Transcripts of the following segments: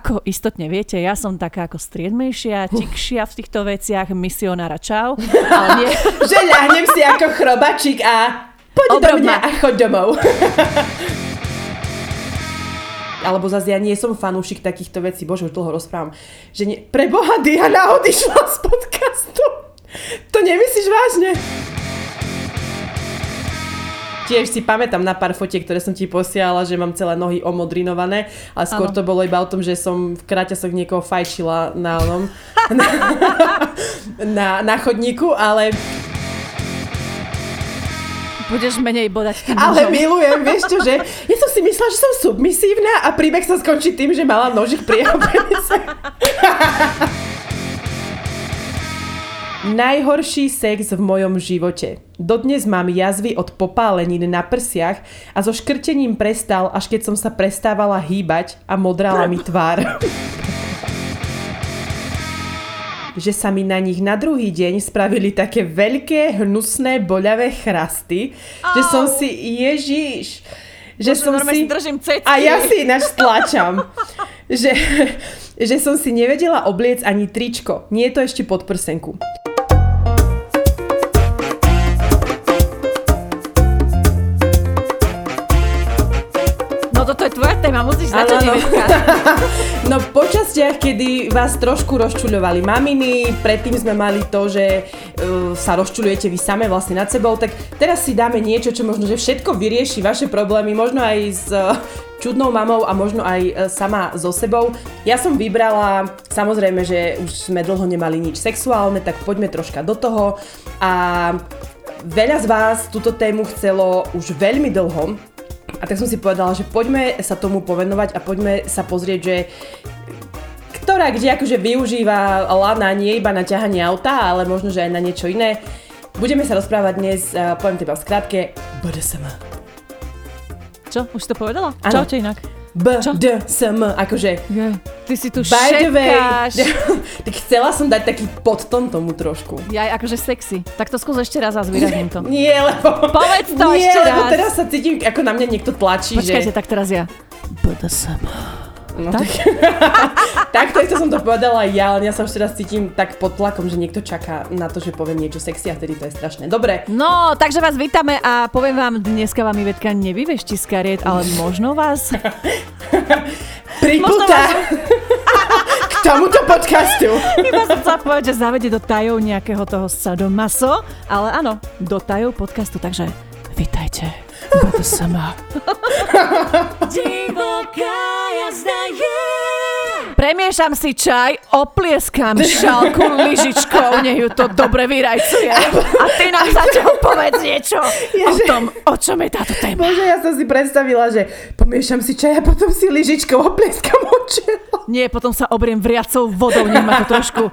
ako istotne viete, ja som taká ako striedmejšia, tikšia v týchto veciach, misionára čau. Ale nie. že ľahnem si ako chrobačik a poď do Obrob mňa ma. a choď domov. Alebo zase ja nie som fanúšik takýchto vecí, bože, už dlho rozprávam, že nie, pre Boha Diana odišla z podcastu. To nemyslíš vážne? Tiež si pamätám na pár fotiek, ktoré som ti posielala, že mám celé nohy omodrinované, ale skôr Áno. to bolo iba o tom, že som v kráťasoch niekoho fajčila na onom, na, na, na chodníku, ale Budeš menej bodať tým Ale mužom. milujem, vieš čo, že ja som si myslela, že som submisívna a príbeh sa skončí tým, že mala nožik pri penise. Najhorší sex v mojom živote. Dodnes mám jazvy od popálenín na prsiach a so škrtením prestal, až keď som sa prestávala hýbať a modrala mi tvár. že sa mi na nich na druhý deň spravili také veľké, hnusné, boľavé chrasty, že som si, ježiš, že Bože, som si... si držím cecky. A ja si ináč stlačam. že, že som si nevedela obliec ani tričko. Nie je to ešte pod prsenku. Téma, musíš Áno, začať. Ivetka. No po častiach, kedy vás trošku rozčuľovali maminy, predtým sme mali to, že uh, sa rozčuľujete vy same vlastne nad sebou, tak teraz si dáme niečo, čo možno, že všetko vyrieši vaše problémy, možno aj s uh, čudnou mamou a možno aj uh, sama so sebou. Ja som vybrala, samozrejme, že už sme dlho nemali nič sexuálne, tak poďme troška do toho a veľa z vás túto tému chcelo už veľmi dlho, a tak som si povedala, že poďme sa tomu povenovať a poďme sa pozrieť, že ktorá kde akože využíva lana nie iba na ťahanie auta, ale možno, že aj na niečo iné. Budeme sa rozprávať dnes, poviem teba v skratke, BDSM. Čo, už si to povedala? Áno. Čaute inak. BDSM, akože Je, ty si tu by the way. šepkáš. tak chcela som dať taký podton tomu trošku. Ja akože sexy. Tak to skús ešte raz a zvýrazním to. Nie, lebo... Povedz to nie, ešte lebo raz. teraz sa cítim, ako na mňa niekto tlačí, Počkajte, že... tak teraz ja. BDSM. No, Tak? tak? Takto som to povedala ja, len ja sa už teraz cítim tak pod tlakom, že niekto čaká na to, že poviem niečo sexy a vtedy to je strašné. Dobre, No, takže vás vítame a poviem vám, dneska vám Ivetka nevyvešti z kariet, ale možno vás... priputá k tomuto podcastu. Iba som chcela povedať, že zavede do tajov nejakého toho sadomaso, ale áno, do tajov podcastu, takže vítajte. BDSM. Divoká jazda je. Premiešam si čaj, oplieskam šálku lyžičkou, nech ju to dobre vyrajcuje. A ty nám zatiaľ povedz niečo o Ježe. tom, o čom je táto téma. Bože, ja som si predstavila, že pomiešam si čaj a potom si lyžičkou oplieskam očelo. Nie, potom sa obriem vriacou vodou, nech ma to trošku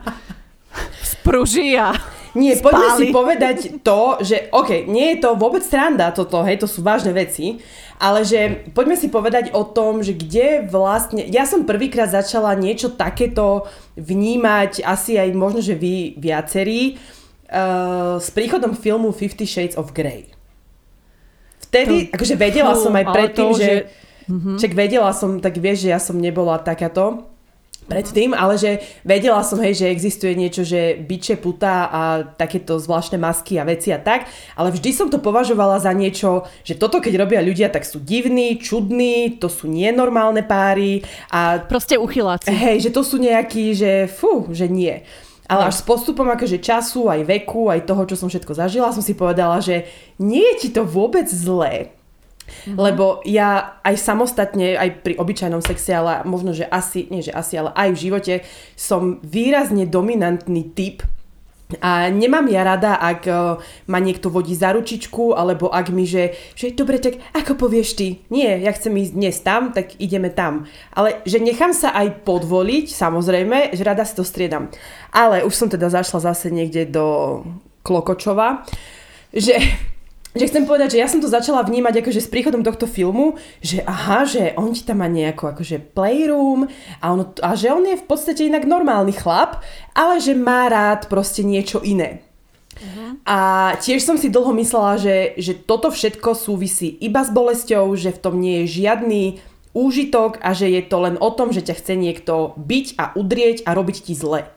spruží a Nie, poďme spáli. si povedať to, že OK, nie je to vôbec sranda toto, hej, to sú vážne veci, ale že poďme si povedať o tom, že kde vlastne, ja som prvýkrát začala niečo takéto vnímať, asi aj možno, že vy viacerí, uh, s príchodom filmu Fifty Shades of Grey. Vtedy, To- akože vedela Fú, som aj predtým, to, že... že- Mhm. Čak vedela som, tak vieš, že ja som nebola takáto predtým, ale že vedela som, hej, že existuje niečo, že biče, puta a takéto zvláštne masky a veci a tak, ale vždy som to považovala za niečo, že toto keď robia ľudia, tak sú divní, čudní, to sú nenormálne páry a proste uchyláci. hej, že to sú nejakí, že fú, že nie. Ale až s postupom akože času, aj veku, aj toho, čo som všetko zažila, som si povedala, že nie je ti to vôbec zlé. Mm-hmm. Lebo ja aj samostatne, aj pri obyčajnom sexe, ale možno, že asi, nie že asi, ale aj v živote, som výrazne dominantný typ a nemám ja rada, ak uh, ma niekto vodí za ručičku, alebo ak mi, že, že dobre, tak ako povieš ty? Nie, ja chcem ísť dnes tam, tak ideme tam. Ale že nechám sa aj podvoliť, samozrejme, že rada si to striedam. Ale už som teda zašla zase niekde do Klokočova, že že chcem povedať, že ja som to začala vnímať akože s príchodom tohto filmu, že aha, že on ti tam má nejakú akože playroom a, ono, a že on je v podstate inak normálny chlap, ale že má rád proste niečo iné. A tiež som si dlho myslela, že, že toto všetko súvisí iba s bolesťou, že v tom nie je žiadny úžitok a že je to len o tom, že ťa chce niekto byť a udrieť a robiť ti zle.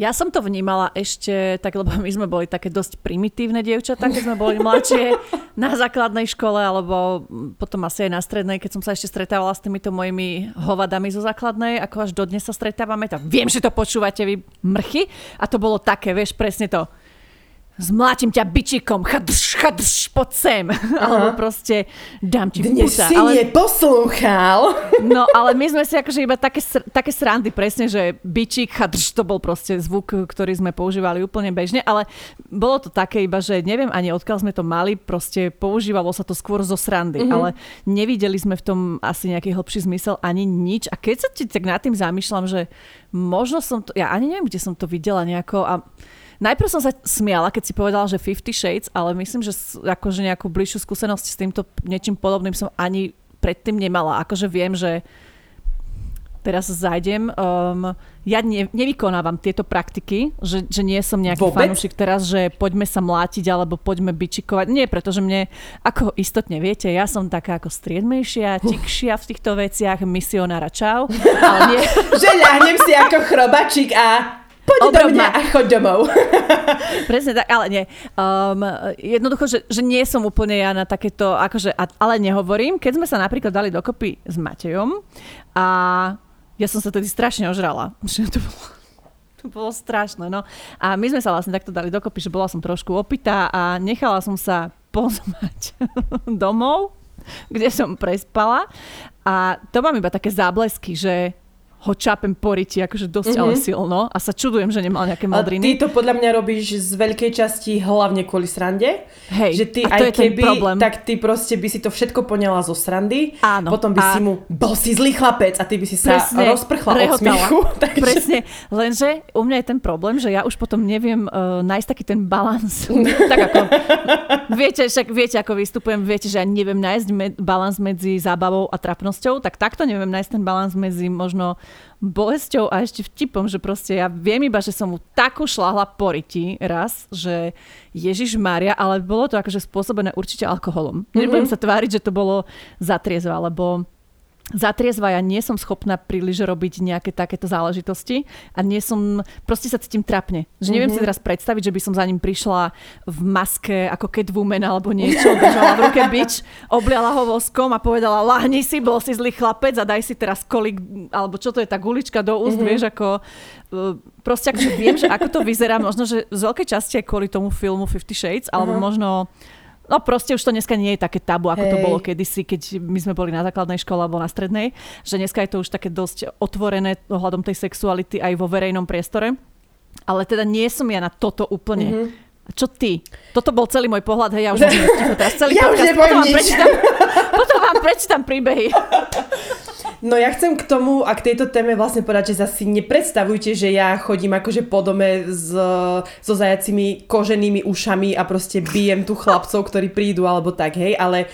Ja som to vnímala ešte tak, lebo my sme boli také dosť primitívne dievčatá, keď sme boli mladšie na základnej škole, alebo potom asi aj na strednej, keď som sa ešte stretávala s týmito mojimi hovadami zo základnej, ako až dodnes sa stretávame, tak viem, že to počúvate vy mrchy. A to bolo také, vieš, presne to zmlátim ťa bičikom, chadrš, chadrš, poď sem. Alebo proste dám ti Dnes pusa. si ale... neposlúchal. No, ale my sme si akože iba také, také srandy, presne, že bičík, chadrš, to bol proste zvuk, ktorý sme používali úplne bežne, ale bolo to také iba, že neviem ani odkiaľ sme to mali, proste používalo sa to skôr zo srandy, mm-hmm. ale nevideli sme v tom asi nejaký hlbší zmysel ani nič. A keď sa ti tak nad tým zamýšľam, že možno som to, ja ani neviem, kde som to videla nejako a Najprv som sa smiala, keď si povedala, že 50 Shades, ale myslím, že akože nejakú bližšiu skúsenosť s týmto niečím podobným som ani predtým nemala. Akože viem, že teraz zajdem. Um, ja ne, nevykonávam tieto praktiky, že, že nie som nejaký Vôbec? fanúšik teraz, že poďme sa mlátiť alebo poďme bičikovať. Nie, pretože mne, ako istotne viete, ja som taká ako striedmejšia, tikšia v týchto veciach, misionára čau. Ale nie, že ľahnem si ako chrobačik a poď do Obrob mňa ma. a choď domov. Presne tak, ale nie. Um, jednoducho, že, že nie som úplne ja na takéto, akože, ale nehovorím, keď sme sa napríklad dali dokopy s Matejom a ja som sa tedy strašne ožrala. Že to bolo, to bolo strašné, no. A my sme sa vlastne takto dali dokopy, že bola som trošku opitá a nechala som sa pozvať domov, kde som prespala a to mám iba také záblesky, že ho čapem po riti, akože dosť mm-hmm. ale silno a sa čudujem, že nemal nejaké A modriny. ty to podľa mňa robíš z veľkej časti hlavne kvôli srande. Hej, že ty a to aj je ten keby, problém. tak ty proste by si to všetko poňala zo srandy. Áno, Potom by a- si mu, bol si zlý chlapec a ty by si sa Presne, rozprchla od rehotala. smiechu. Takže... Presne, lenže u mňa je ten problém, že ja už potom neviem uh, nájsť taký ten balans. tak ako, viete, však viete, ako vystupujem, viete, že ja neviem nájsť me- balans medzi zábavou a trapnosťou, tak takto neviem nájsť ten balans medzi možno bolesťou a ešte vtipom, že proste ja viem iba, že som mu takú šláhla po riti raz, že Ježiš Maria, ale bolo to akože spôsobené určite alkoholom. Mm-hmm. Nebudem sa tváriť, že to bolo zatriezva, lebo zatriezva ja nie som schopná príliš robiť nejaké takéto záležitosti a nie som, proste sa cítim trapne. Že neviem mm-hmm. si teraz predstaviť, že by som za ním prišla v maske ako Catwoman alebo niečo, držala v ruke bič, obliala ho voskom a povedala, lahni si, bol si zlý chlapec a daj si teraz kolik, alebo čo to je, tá gulička do úst, mm-hmm. vieš, ako uh, proste akože viem, že ako to vyzerá, možno, že z veľkej časti aj kvôli tomu filmu Fifty Shades, alebo Mhm. možno No proste už to dneska nie je také tabu, ako to Hej. bolo kedysi, keď my sme boli na základnej škole alebo na strednej, že dneska je to už také dosť otvorené ohľadom tej sexuality aj vo verejnom priestore. Ale teda nie som ja na toto úplne. Mhm. A čo ty? Toto bol celý môj pohľad, hej, ja už ticho teraz celý Ja už podcast, nepoviem potom vám, prečítam, potom vám prečítam príbehy. No ja chcem k tomu a k tejto téme vlastne povedať, že zasi nepredstavujte, že ja chodím akože po dome s, so zajacimi koženými ušami a proste bijem tu chlapcov, ktorí prídu alebo tak, hej, ale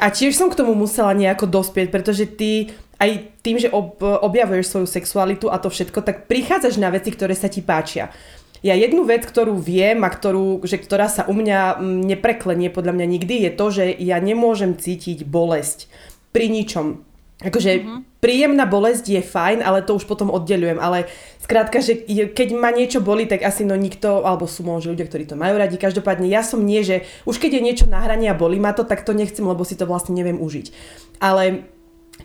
a tiež som k tomu musela nejako dospieť, pretože ty aj tým, že ob, objavuješ svoju sexualitu a to všetko, tak prichádzaš na veci, ktoré sa ti páčia. Ja jednu vec, ktorú viem a ktorú, že, ktorá sa u mňa mm, nepreklenie podľa mňa nikdy, je to, že ja nemôžem cítiť bolesť pri ničom. Akože Mhm. mm-hmm. príjemná bolesť je fajn, ale to už potom oddelujem. Ale skrátka, že keď ma niečo boli, tak asi no nikto, alebo sú možno ľudia, ktorí to majú radi. Každopádne ja som nie, že už keď je niečo na hrane a bolí ma to, tak to nechcem, lebo si to vlastne neviem užiť. Ale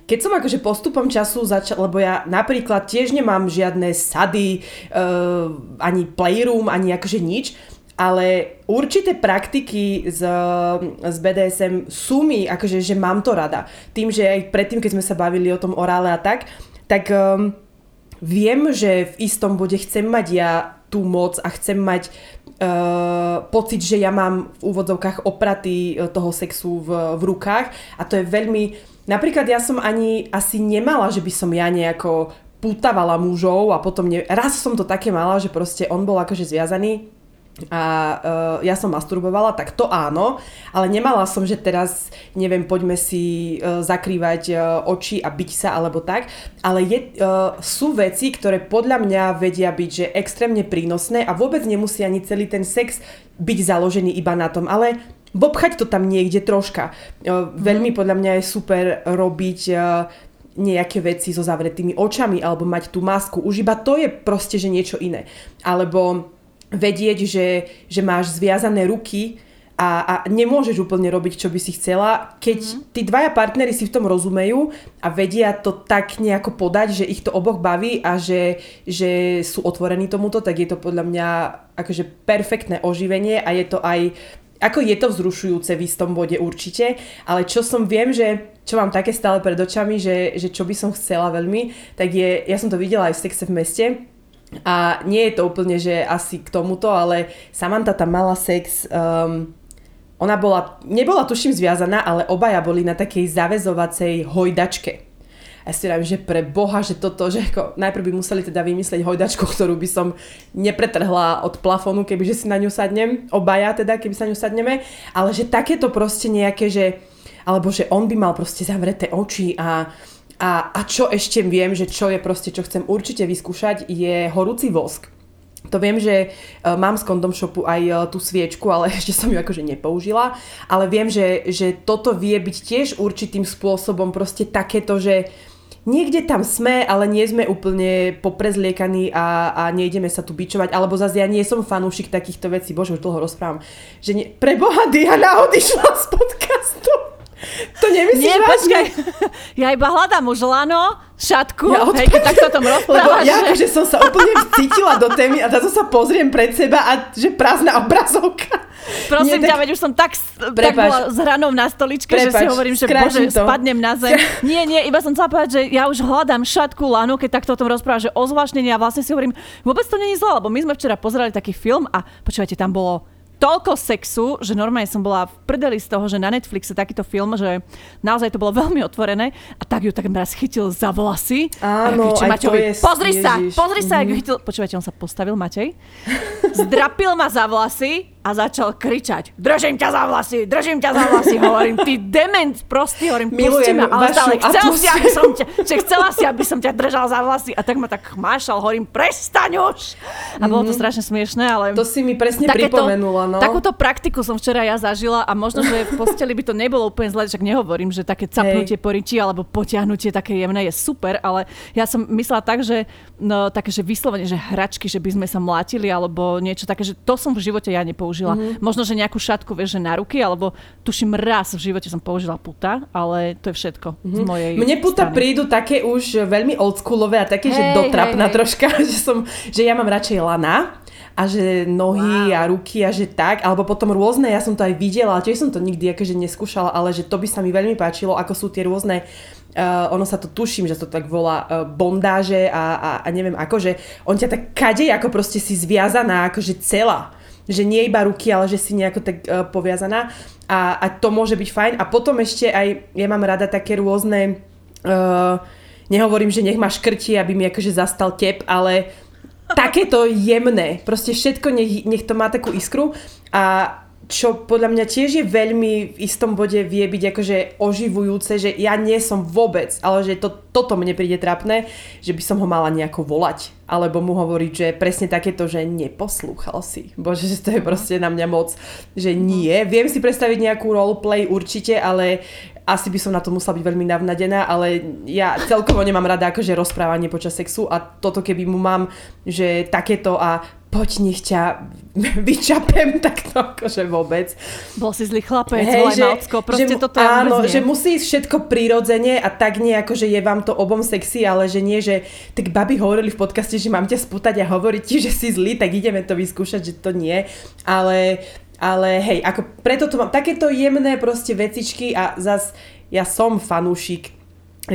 keď som akože postupom času začala, lebo ja napríklad tiež nemám žiadne sady, uh, ani playroom, ani akože nič, ale určité praktiky z, z BDSM sú mi, akože, že mám to rada. Tým, že aj predtým, keď sme sa bavili o tom orále a tak, tak um, viem, že v istom bode chcem mať ja tú moc a chcem mať uh, pocit, že ja mám v úvodzovkách opraty uh, toho sexu v, v rukách a to je veľmi... Napríklad ja som ani asi nemala, že by som ja nejako pútavala mužov a potom... Ne... Raz som to také mala, že proste on bol akože zviazaný a uh, ja som masturbovala, tak to áno, ale nemala som, že teraz, neviem, poďme si uh, zakrývať uh, oči a byť sa alebo tak, ale je, uh, sú veci, ktoré podľa mňa vedia byť, že extrémne prínosné a vôbec nemusí ani celý ten sex byť založený iba na tom, ale bobchať to tam niekde troška. Mm. Veľmi podľa mňa je super robiť nejaké veci so zavretými očami alebo mať tú masku. Už iba to je proste, že niečo iné. Alebo vedieť, že, že máš zviazané ruky a, a nemôžeš úplne robiť, čo by si chcela. Keď mm. tí dvaja partnery si v tom rozumejú a vedia to tak nejako podať, že ich to oboch baví a že, že sú otvorení tomuto, tak je to podľa mňa akože perfektné oživenie a je to aj ako je to vzrušujúce v istom bode určite, ale čo som viem, že čo mám také stále pred očami, že, že čo by som chcela veľmi, tak je, ja som to videla aj v Sexe v meste, a nie je to úplne, že asi k tomuto, ale Samantha tam mala sex, um, ona bola, nebola tuším zviazaná, ale obaja boli na takej zavezovacej hojdačke. A si že pre Boha, že toto, že ako najprv by museli teda vymyslieť hojdačku, ktorú by som nepretrhla od plafónu, kebyže si na ňu sadnem, obaja teda, keby sa na ňu sadneme, ale že takéto proste nejaké, že, alebo že on by mal proste zavreté oči a, a, a čo ešte viem, že čo je proste, čo chcem určite vyskúšať, je horúci vosk. To viem, že uh, mám z Condom Shopu aj uh, tú sviečku, ale ešte som ju akože nepoužila. Ale viem, že, že toto vie byť tiež určitým spôsobom proste takéto, že niekde tam sme, ale nie sme úplne poprezliekaní a, a nejdeme sa tu bičovať, alebo zase ja nie som fanúšik takýchto vecí, bože, už dlho rozprávam, že nie, preboha Diana odišla z podcastu. To nemyslíš Nie, vážne? Ja iba hľadám už lano, šatku, ja hej, keď takto tom rozprávaš. ja že... že som sa úplne cítila do témy a zase sa pozriem pred seba a že prázdna obrazovka. Prosím Nie, ťa, tak... veď už som tak, tak bola s hranou na stoličke, Prepač, že si hovorím, že bože, to. spadnem na zem. Nie, nie, iba som chcela povedať, že ja už hľadám šatku lanu, keď takto o tom rozpráva, že ozvláštnenie a vlastne si hovorím, vôbec to je zle, lebo my sme včera pozerali taký film a počúvajte, tam bolo toľko sexu, že normálne som bola v prdeli z toho, že na Netflixe takýto film, že naozaj to bolo veľmi otvorené a tak ju tak raz chytil za vlasy. Áno, aj Maťovi, to je... Pozri Ježiš. sa, pozri sa, mm-hmm. ak ju chytil... Počúvajte, on sa postavil, Matej. Zdrapil ma za vlasy a začal kričať držím ťa za vlasy, držím ťa za vlasy. Hovorím, ty dement, prostý, hovorím, pusti ma, ale stále chcel si, aby som ťa, že chcela si, aby som ťa držal za vlasy a tak ma tak chmášal, hovorím, prestaň už. A bolo to mhm. strašne smiešné, ale... To si mi presne takéto, pripomenula, no. Takúto praktiku som včera ja zažila a možno, že v posteli by to nebolo úplne zle, však nehovorím, že také capnutie po alebo potiahnutie také jemné je super, ale ja som myslela tak, že no, také, že vyslovene, že hračky, že by sme sa mlátili alebo niečo také, že to som v živote ja nepoužila použila. Mm-hmm. Možno, že nejakú šatku, vieš, že na ruky, alebo tuším raz v živote som použila puta, ale to je všetko mm-hmm. z mhm. mojej Mne puta strany. prídu také už veľmi oldschoolové a také, hey, že dotrapná hey, troška, že, som, že ja mám radšej lana a že nohy wow. a ruky a že tak, alebo potom rôzne, ja som to aj videla, tiež som to nikdy akože neskúšala, ale že to by sa mi veľmi páčilo, ako sú tie rôzne Uh, ono sa to tuším, že to tak volá uh, bondáže a, a, a neviem ako, že on ťa tak kade ako proste si zviazaná akože celá že nie iba ruky, ale že si nejako tak uh, poviazaná. A, a to môže byť fajn. A potom ešte aj, ja mám rada také rôzne, uh, nehovorím, že nech ma škrti, aby mi akože zastal tep, ale takéto jemné, proste všetko nech, nech to má takú iskru. A čo podľa mňa tiež je veľmi v istom bode vie byť akože oživujúce, že ja nie som vôbec, ale že to, toto mne príde trapné, že by som ho mala nejako volať. Alebo mu hovoriť, že presne takéto, že neposlúchal si. Bože, že to je proste na mňa moc, že nie. Viem si predstaviť nejakú roleplay určite, ale asi by som na to musela byť veľmi navnadená, ale ja celkovo nemám rada akože rozprávanie počas sexu a toto keby mu mám, že takéto a poď nech ťa vyčapem, tak to akože vôbec. Bol si zlý chlapec, hey, že, Malcko, proste že, toto Áno, že musí ísť všetko prirodzene a tak nie ako, že je vám to obom sexy, ale že nie, že tak baby hovorili v podcaste, že mám ťa spútať a hovoriť ti, že si zlý, tak ideme to vyskúšať, že to nie. Ale ale hej, ako preto to mám takéto jemné proste vecičky a zas ja som fanúšik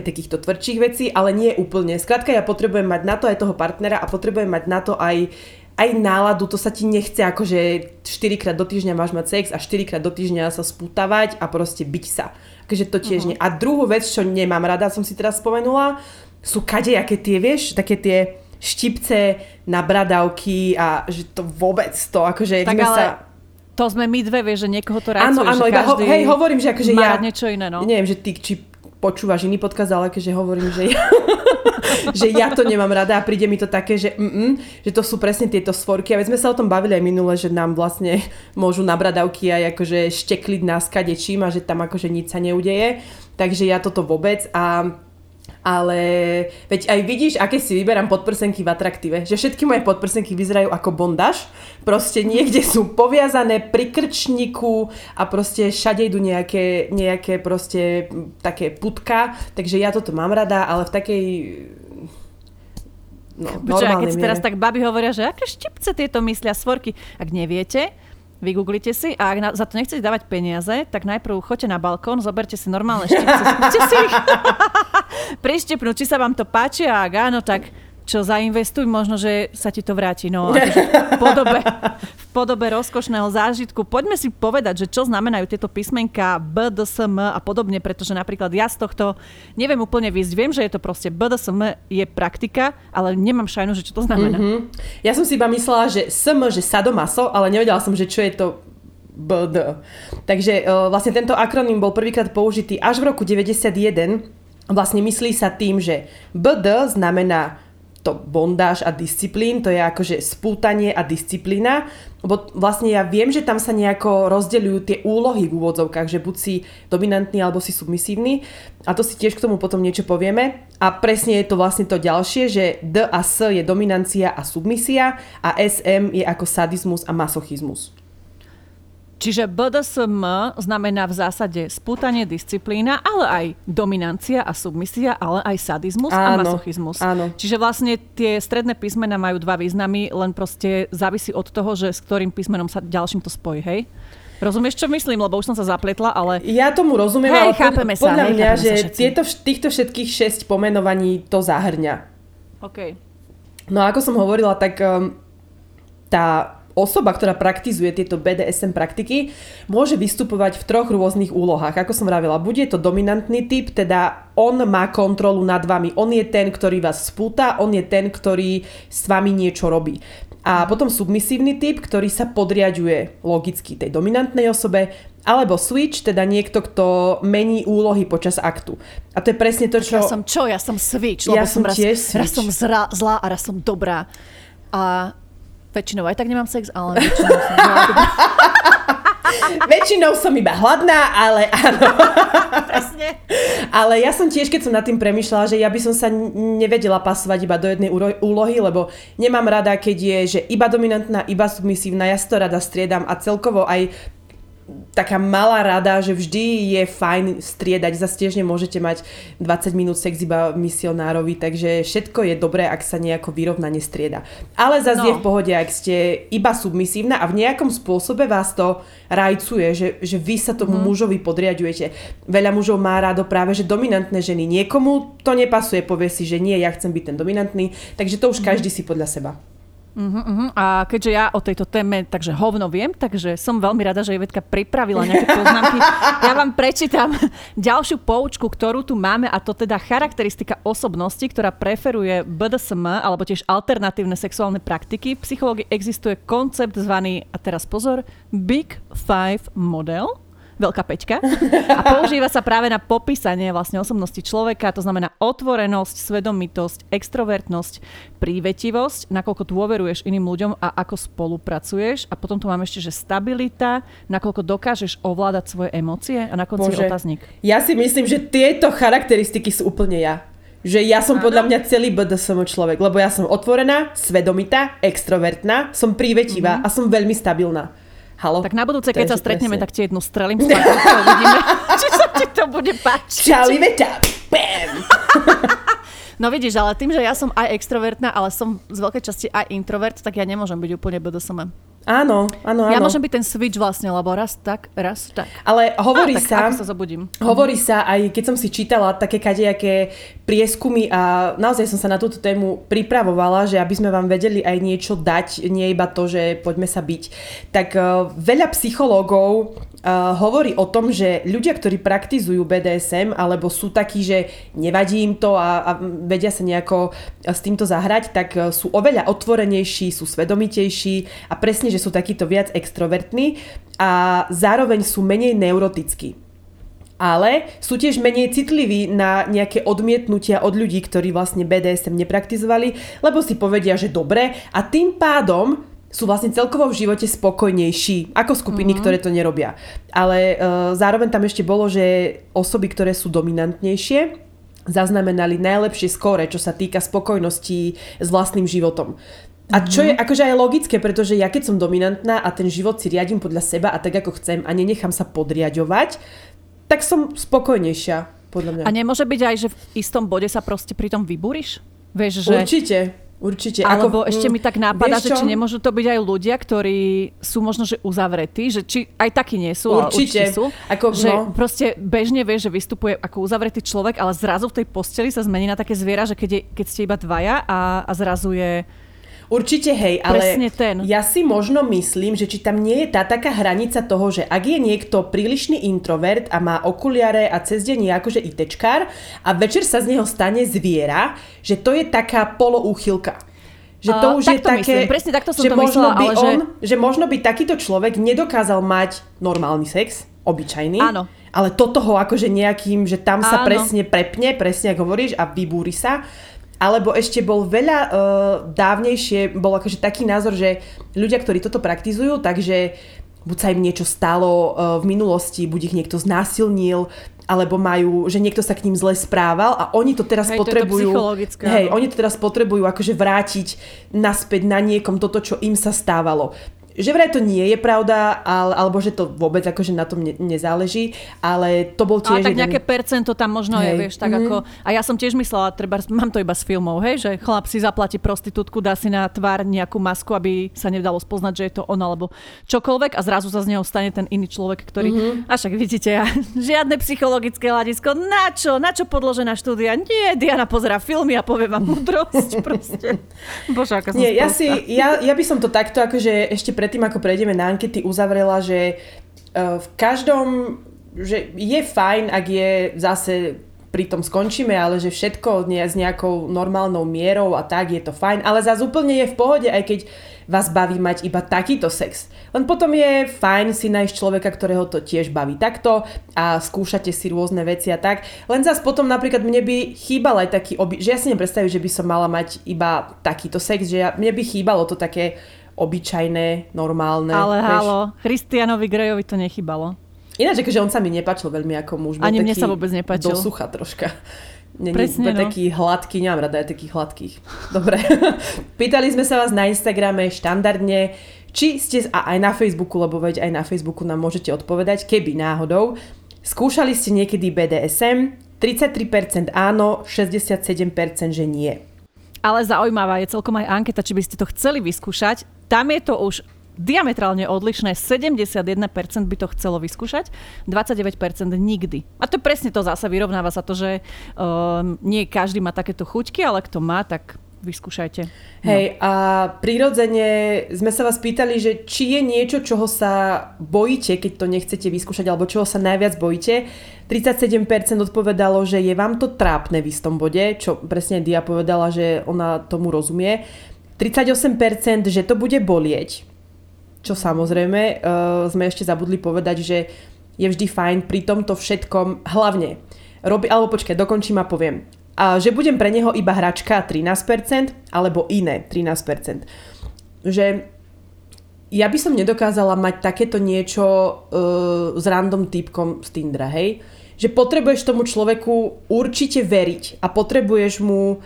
takýchto tvrdších vecí, ale nie úplne. Skrátka, ja potrebujem mať na to aj toho partnera a potrebujem mať na to aj aj náladu, to sa ti nechce akože 4 krát do týždňa máš mať sex a 4 krát do týždňa sa spútavať a proste byť sa. Takže to tiež uh-huh. nie. A druhú vec, čo nemám rada, som si teraz spomenula, sú kadejaké tie, vieš, také tie štipce na bradavky a že to vôbec to, akože tak ale... sa to sme my dve, vieš, že niekoho to racuje, Áno, áno, iba ho, hej, hovorím, že akože ja... niečo iné, no. Neviem, že ty, či počúvaš iný podkaz, ale keďže hovorím, že ja... že ja to nemám rada a príde mi to také, že, mm, že to sú presne tieto svorky. A veď sme sa o tom bavili aj minule, že nám vlastne môžu na bradavky aj akože štekliť na skade čím a že tam akože nič sa neudeje. Takže ja toto vôbec a ale veď aj vidíš, aké si vyberám podprsenky v atraktíve. Že všetky moje podprsenky vyzerajú ako bondaž. Proste niekde sú poviazané pri krčníku a proste všade idú nejaké, nejaké proste také putka. Takže ja toto mám rada, ale v takej no, Počuva, keď si teraz tak baby hovoria, že aké štipce tieto myslia svorky. Ak neviete, vygooglite si a ak na, za to nechcete dávať peniaze, tak najprv choďte na balkón, zoberte si normálne štipce, skúste si ich. Prištepnúť, či sa vám to páči a ak áno, tak čo zainvestuj, možno, že sa ti to vráti. No, akože v, podobe, v podobe rozkošného zážitku. Poďme si povedať, že čo znamenajú tieto písmenka BDSM a podobne, pretože napríklad ja z tohto neviem úplne výsť. Viem, že je to proste BDSM je praktika, ale nemám šajnu, že čo to znamená. Mm-hmm. Ja som si iba myslela, že SM, že sadomaso, ale nevedela som, že čo je to BD. Takže uh, vlastne tento akroným bol prvýkrát použitý až v roku 91. Vlastne myslí sa tým, že BD znamená to bondáž a disciplín, to je akože spútanie a disciplína, lebo vlastne ja viem, že tam sa nejako rozdeľujú tie úlohy v úvodzovkách, že buď si dominantný alebo si submisívny. A to si tiež k tomu potom niečo povieme. A presne je to vlastne to ďalšie, že D a S je dominancia a submisia a SM je ako sadizmus a masochizmus. Čiže BDSM znamená v zásade spútanie, disciplína, ale aj dominancia a submisia, ale aj sadizmus áno, a masochizmus. Áno. Čiže vlastne tie stredné písmena majú dva významy, len proste závisí od toho, že s ktorým písmenom sa ďalším to spojí, hej? Rozumieš, čo myslím? Lebo už som sa zapletla, ale... Ja tomu rozumiem, hej, ale chápeme pod, podľa hej, mňa, že tieto, týchto všetkých šesť pomenovaní to zahrňa. OK. No a ako som hovorila, tak um, tá osoba, ktorá praktizuje tieto BDSM praktiky, môže vystupovať v troch rôznych úlohách. Ako som vravila, bude to dominantný typ, teda on má kontrolu nad vami. On je ten, ktorý vás spúta, on je ten, ktorý s vami niečo robí. A potom submisívny typ, ktorý sa podriaduje logicky tej dominantnej osobe, alebo switch, teda niekto, kto mení úlohy počas aktu. A to je presne to, čo... Ja som čo? Ja som switch, ja som, raz, tiež switch. raz som zra, zlá a raz som dobrá. A Väčšinou aj tak nemám sex, ale väčšinou som Väčšinou som iba hladná, ale áno. Presne. Ale ja som tiež, keď som nad tým premyšľala, že ja by som sa nevedela pasovať iba do jednej úlohy, lebo nemám rada, keď je, že iba dominantná, iba submisívna, ja si to rada striedam a celkovo aj taká malá rada, že vždy je fajn striedať. Zase tiež nemôžete mať 20 minút sex iba misionárovi, takže všetko je dobré, ak sa nejako vyrovnane strieda. Ale zase no. je v pohode, ak ste iba submisívna a v nejakom spôsobe vás to rajcuje, že, že vy sa tomu mm. mužovi podriadujete. Veľa mužov má rádo práve, že dominantné ženy. Niekomu to nepasuje, povie si, že nie, ja chcem byť ten dominantný, takže to už mm. každý si podľa seba. Uh-huh, uh-huh. A keďže ja o tejto téme takže hovno viem, takže som veľmi rada, že Ivetka pripravila nejaké poznámky. Ja vám prečítam ďalšiu poučku, ktorú tu máme a to teda charakteristika osobnosti, ktorá preferuje BDSM alebo tiež alternatívne sexuálne praktiky. V psychológii existuje koncept zvaný, a teraz pozor, Big Five Model veľká peťka. A používa sa práve na popísanie vlastne osobnosti človeka, to znamená otvorenosť, svedomitosť, extrovertnosť, prívetivosť, nakoľko dôveruješ iným ľuďom a ako spolupracuješ. A potom tu máme ešte, že stabilita, nakoľko dokážeš ovládať svoje emócie a na konci Bože, otáznik. Ja si myslím, že tieto charakteristiky sú úplne ja. Že ja som ano. podľa mňa celý BDSM človek, lebo ja som otvorená, svedomitá, extrovertná, som prívetivá mm-hmm. a som veľmi stabilná. Halo? Tak na budúce, keď sa stretneme, presne. tak ti jednu strelím s uvidíme, či sa ti to bude páčiť. Čau, Liveta! Bam! No vidíš, ale tým, že ja som aj extrovertná, ale som z veľkej časti aj introvert, tak ja nemôžem byť úplne BDSM. Áno, áno, áno. Ja môžem byť ten switch vlastne, lebo raz tak, raz tak. Ale hovorí Á, sa... Ako sa zobudím. Hovorí sa, aj keď som si čítala také kadejaké prieskumy a naozaj som sa na túto tému pripravovala, že aby sme vám vedeli aj niečo dať, nie iba to, že poďme sa byť. Tak uh, veľa psychológov Uh, hovorí o tom, že ľudia, ktorí praktizujú BDSM alebo sú takí, že nevadí im to a, a vedia sa nejako s týmto zahrať, tak uh, sú oveľa otvorenejší, sú svedomitejší a presne, že sú takíto viac extrovertní a zároveň sú menej neurotickí. ale sú tiež menej citliví na nejaké odmietnutia od ľudí, ktorí vlastne BDSM nepraktizovali, lebo si povedia, že dobre a tým pádom sú vlastne celkovo v živote spokojnejší ako skupiny, mm-hmm. ktoré to nerobia. Ale uh, zároveň tam ešte bolo, že osoby, ktoré sú dominantnejšie, zaznamenali najlepšie skóre, čo sa týka spokojnosti s vlastným životom. A čo je mhm. akože aj logické, pretože ja keď som dominantná a ten život si riadím podľa seba a tak ako chcem a nenechám sa podriadovať, tak som spokojnejšia, podľa mňa. A nemôže byť aj, že v istom bode sa proste pri tom vybúriš? Vieš, že... Určite. Určite. Alebo ako, ešte mi tak napadá, že či nemôžu to byť aj ľudia, ktorí sú možno, že uzavretí, že či aj takí nie sú, určite. ale určite sú. Ako, že no. proste bežne vie, že vystupuje ako uzavretý človek, ale zrazu v tej posteli sa zmení na také zviera, že keď, je, keď ste iba dvaja a, a zrazu je Určite hej, ale ten. ja si možno myslím, že či tam nie je tá taká hranica toho, že ak je niekto prílišný introvert a má okuliare a cez deň je akože itečkár a večer sa z neho stane zviera, že to je taká poloúchylka. Že to uh, už je také, myslím. Presne takto som že to možno myslela, by ale on, že... že možno by takýto človek nedokázal mať normálny sex, obyčajný. Áno. Ale toto ho akože nejakým, že tam sa Áno. presne prepne, presne ako hovoríš, a vybúri sa. Alebo ešte bol veľa uh, dávnejšie, bol akože taký názor, že ľudia, ktorí toto praktizujú, takže buď sa im niečo stalo uh, v minulosti, buď ich niekto znásilnil, alebo majú, že niekto sa k ním zle správal a oni to teraz hej, potrebujú... To hej, oni to teraz potrebujú akože vrátiť naspäť na niekom toto, čo im sa stávalo že vraj to nie je pravda, ale, alebo že to vôbec akože na tom ne, nezáleží, ale to bol tiež... Ale tak nejaké percento tam možno hej. je, vieš, tak mm. ako... A ja som tiež myslela, treba, mám to iba z filmov, hej, že chlap si zaplatí prostitútku, dá si na tvár nejakú masku, aby sa nedalo spoznať, že je to on alebo čokoľvek a zrazu sa z neho stane ten iný človek, ktorý... Mm-hmm. A však vidíte, ja, žiadne psychologické hľadisko, na čo? Na čo podložená štúdia? Nie, Diana pozera filmy a povie vám múdrosť proste. Bože, aká som Nie, ja, si, ja, ja by som to takto akože ešte predtým, ako prejdeme na ankety, uzavrela, že uh, v každom, že je fajn, ak je zase pri tom skončíme, ale že všetko nie, s nejakou normálnou mierou a tak je to fajn, ale zase úplne je v pohode, aj keď vás baví mať iba takýto sex. Len potom je fajn si nájsť človeka, ktorého to tiež baví takto a skúšate si rôzne veci a tak. Len zase potom napríklad mne by chýbal aj taký, oby- že ja si nepredstavím, že by som mala mať iba takýto sex, že ja, mne by chýbalo to také obyčajné, normálne. Ale vieš. halo, Christianovi Grejovi to nechybalo. Ináč, akože on sa mi nepačil veľmi ako muž. Ani mne sa vôbec nepačil. Do sucha troška. Není Presne, no. taký hladký, nemám rada aj takých hladkých. Dobre. Pýtali sme sa vás na Instagrame štandardne, či ste, a aj na Facebooku, lebo veď aj na Facebooku nám môžete odpovedať, keby náhodou, skúšali ste niekedy BDSM, 33% áno, 67% že nie. Ale zaujímavá je celkom aj anketa, či by ste to chceli vyskúšať. Tam je to už diametrálne odlišné. 71% by to chcelo vyskúšať, 29% nikdy. A to presne to zase vyrovnáva sa to, že um, nie každý má takéto chuťky, ale kto má, tak vyskúšajte. No. Hej, a prirodzene sme sa vás pýtali, že či je niečo, čoho sa bojíte, keď to nechcete vyskúšať, alebo čoho sa najviac bojíte. 37% odpovedalo, že je vám to trápne v istom bode, čo presne Dia povedala, že ona tomu rozumie. 38%, že to bude bolieť, čo samozrejme uh, sme ešte zabudli povedať, že je vždy fajn pri tomto všetkom hlavne robi, alebo počkaj, dokončím a poviem. A že budem pre neho iba hračka 13%, alebo iné 13%. Že ja by som nedokázala mať takéto niečo uh, s random typkom z Tindra, hej? Že potrebuješ tomu človeku určite veriť a potrebuješ mu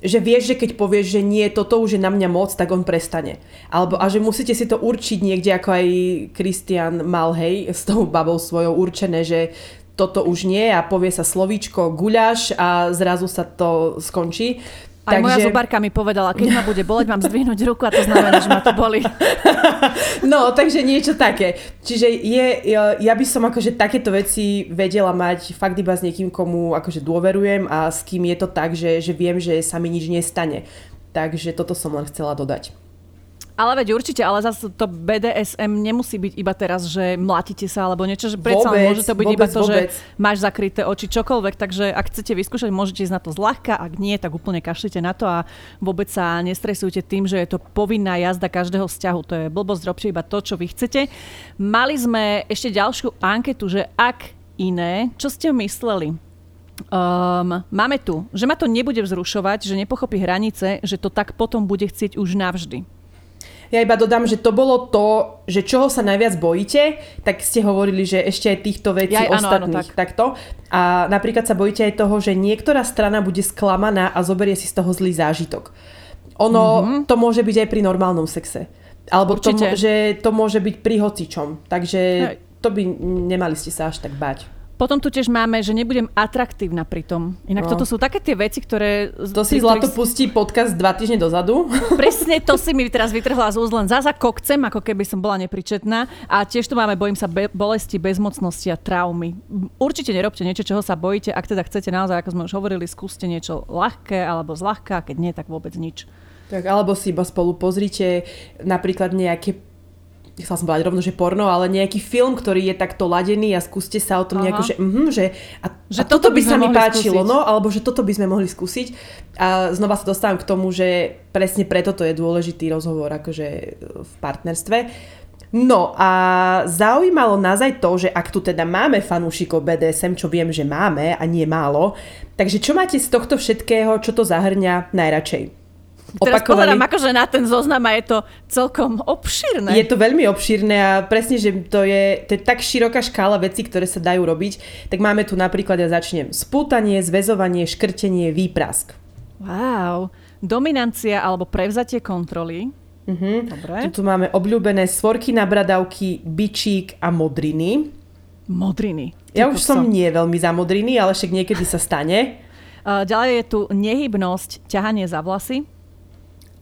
že vieš, že keď povieš, že nie, toto už je na mňa moc, tak on prestane. Alebo, a že musíte si to určiť niekde, ako aj Christian mal, hej, s tou babou svojou určené, že toto už nie a povie sa slovíčko guľaš a zrazu sa to skončí. Aj Takže... moja zubarka mi povedala, keď ma bude boleť, mám zdvihnúť ruku a to znamená, že ma to boli. No, takže niečo také. Čiže je, ja by som akože takéto veci vedela mať fakt iba s niekým, komu akože dôverujem a s kým je to tak, že, že viem, že sa mi nič nestane. Takže toto som len chcela dodať. Ale veď určite, ale zase to BDSM nemusí byť iba teraz, že mlatíte sa alebo niečo, že predsa vôbec, môže to byť vôbec, iba to, vôbec. že máš zakryté oči, čokoľvek, takže ak chcete vyskúšať, môžete ísť na to zľahka, ak nie, tak úplne kašlite na to a vôbec sa nestresujte tým, že je to povinná jazda každého vzťahu. To je blbosť, robte iba to, čo vy chcete. Mali sme ešte ďalšiu anketu, že ak iné. Čo ste mysleli? Um, máme tu, že ma to nebude vzrušovať, že nepochopí hranice, že to tak potom bude chcieť už navždy. Ja iba dodám, že to bolo to, že čoho sa najviac bojíte, tak ste hovorili, že ešte aj týchto vecí Ja, áno, áno, ostatných. tak. takto. A napríklad sa bojíte aj toho, že niektorá strana bude sklamaná a zoberie si z toho zlý zážitok. Ono, mm-hmm. to môže byť aj pri normálnom sexe. Alebo to, Určite. že to môže byť pri hocičom. Takže to by nemali ste sa až tak bať. Potom tu tiež máme, že nebudem atraktívna pri tom. Inak No. toto sú také tie veci, ktoré... To si Zlato ktorých- pustí podcast dva týždne dozadu. Presne to si mi teraz vytrhla z úst, len zaza kokcem, ako keby som bola nepričetná. A tiež tu máme, bojím sa be- bolesti, bezmocnosti a traumy. Určite nerobte niečo, čoho sa bojíte. Ak teda chcete naozaj, ako sme už hovorili, skúste niečo ľahké alebo zľahká, keď nie, tak vôbec nič. Tak, alebo si iba spolu pozrite napríklad nejaké chcela som povedať rovno, že porno, ale nejaký film, ktorý je takto ladený a skúste sa o tom Aha. nejako, že, mhm, že, a, Že a toto toto by sa mi páčilo, skúsiť. no, alebo že toto by sme mohli skúsiť. A znova sa dostávam k tomu, že presne preto to je dôležitý rozhovor akože v partnerstve. No a zaujímalo nás aj to, že ak tu teda máme fanúšikov BDSM, čo viem, že máme a nie málo, takže čo máte z tohto všetkého, čo to zahrňa najradšej? Teraz pozerám akože na ten zoznam a je to celkom obširné. Je to veľmi obšírne a presne, že to je, to je tak široká škála vecí, ktoré sa dajú robiť. Tak máme tu napríklad, ja začnem, spútanie, zväzovanie, škrtenie, výprask. Wow. Dominancia alebo prevzatie kontroly. Mhm. Dobre. Tu, tu máme obľúbené svorky na bradavky, bičík a modriny. Modriny. Ja už som nie veľmi za modriny, ale však niekedy sa stane. Ďalej je tu nehybnosť, ťahanie za vlasy.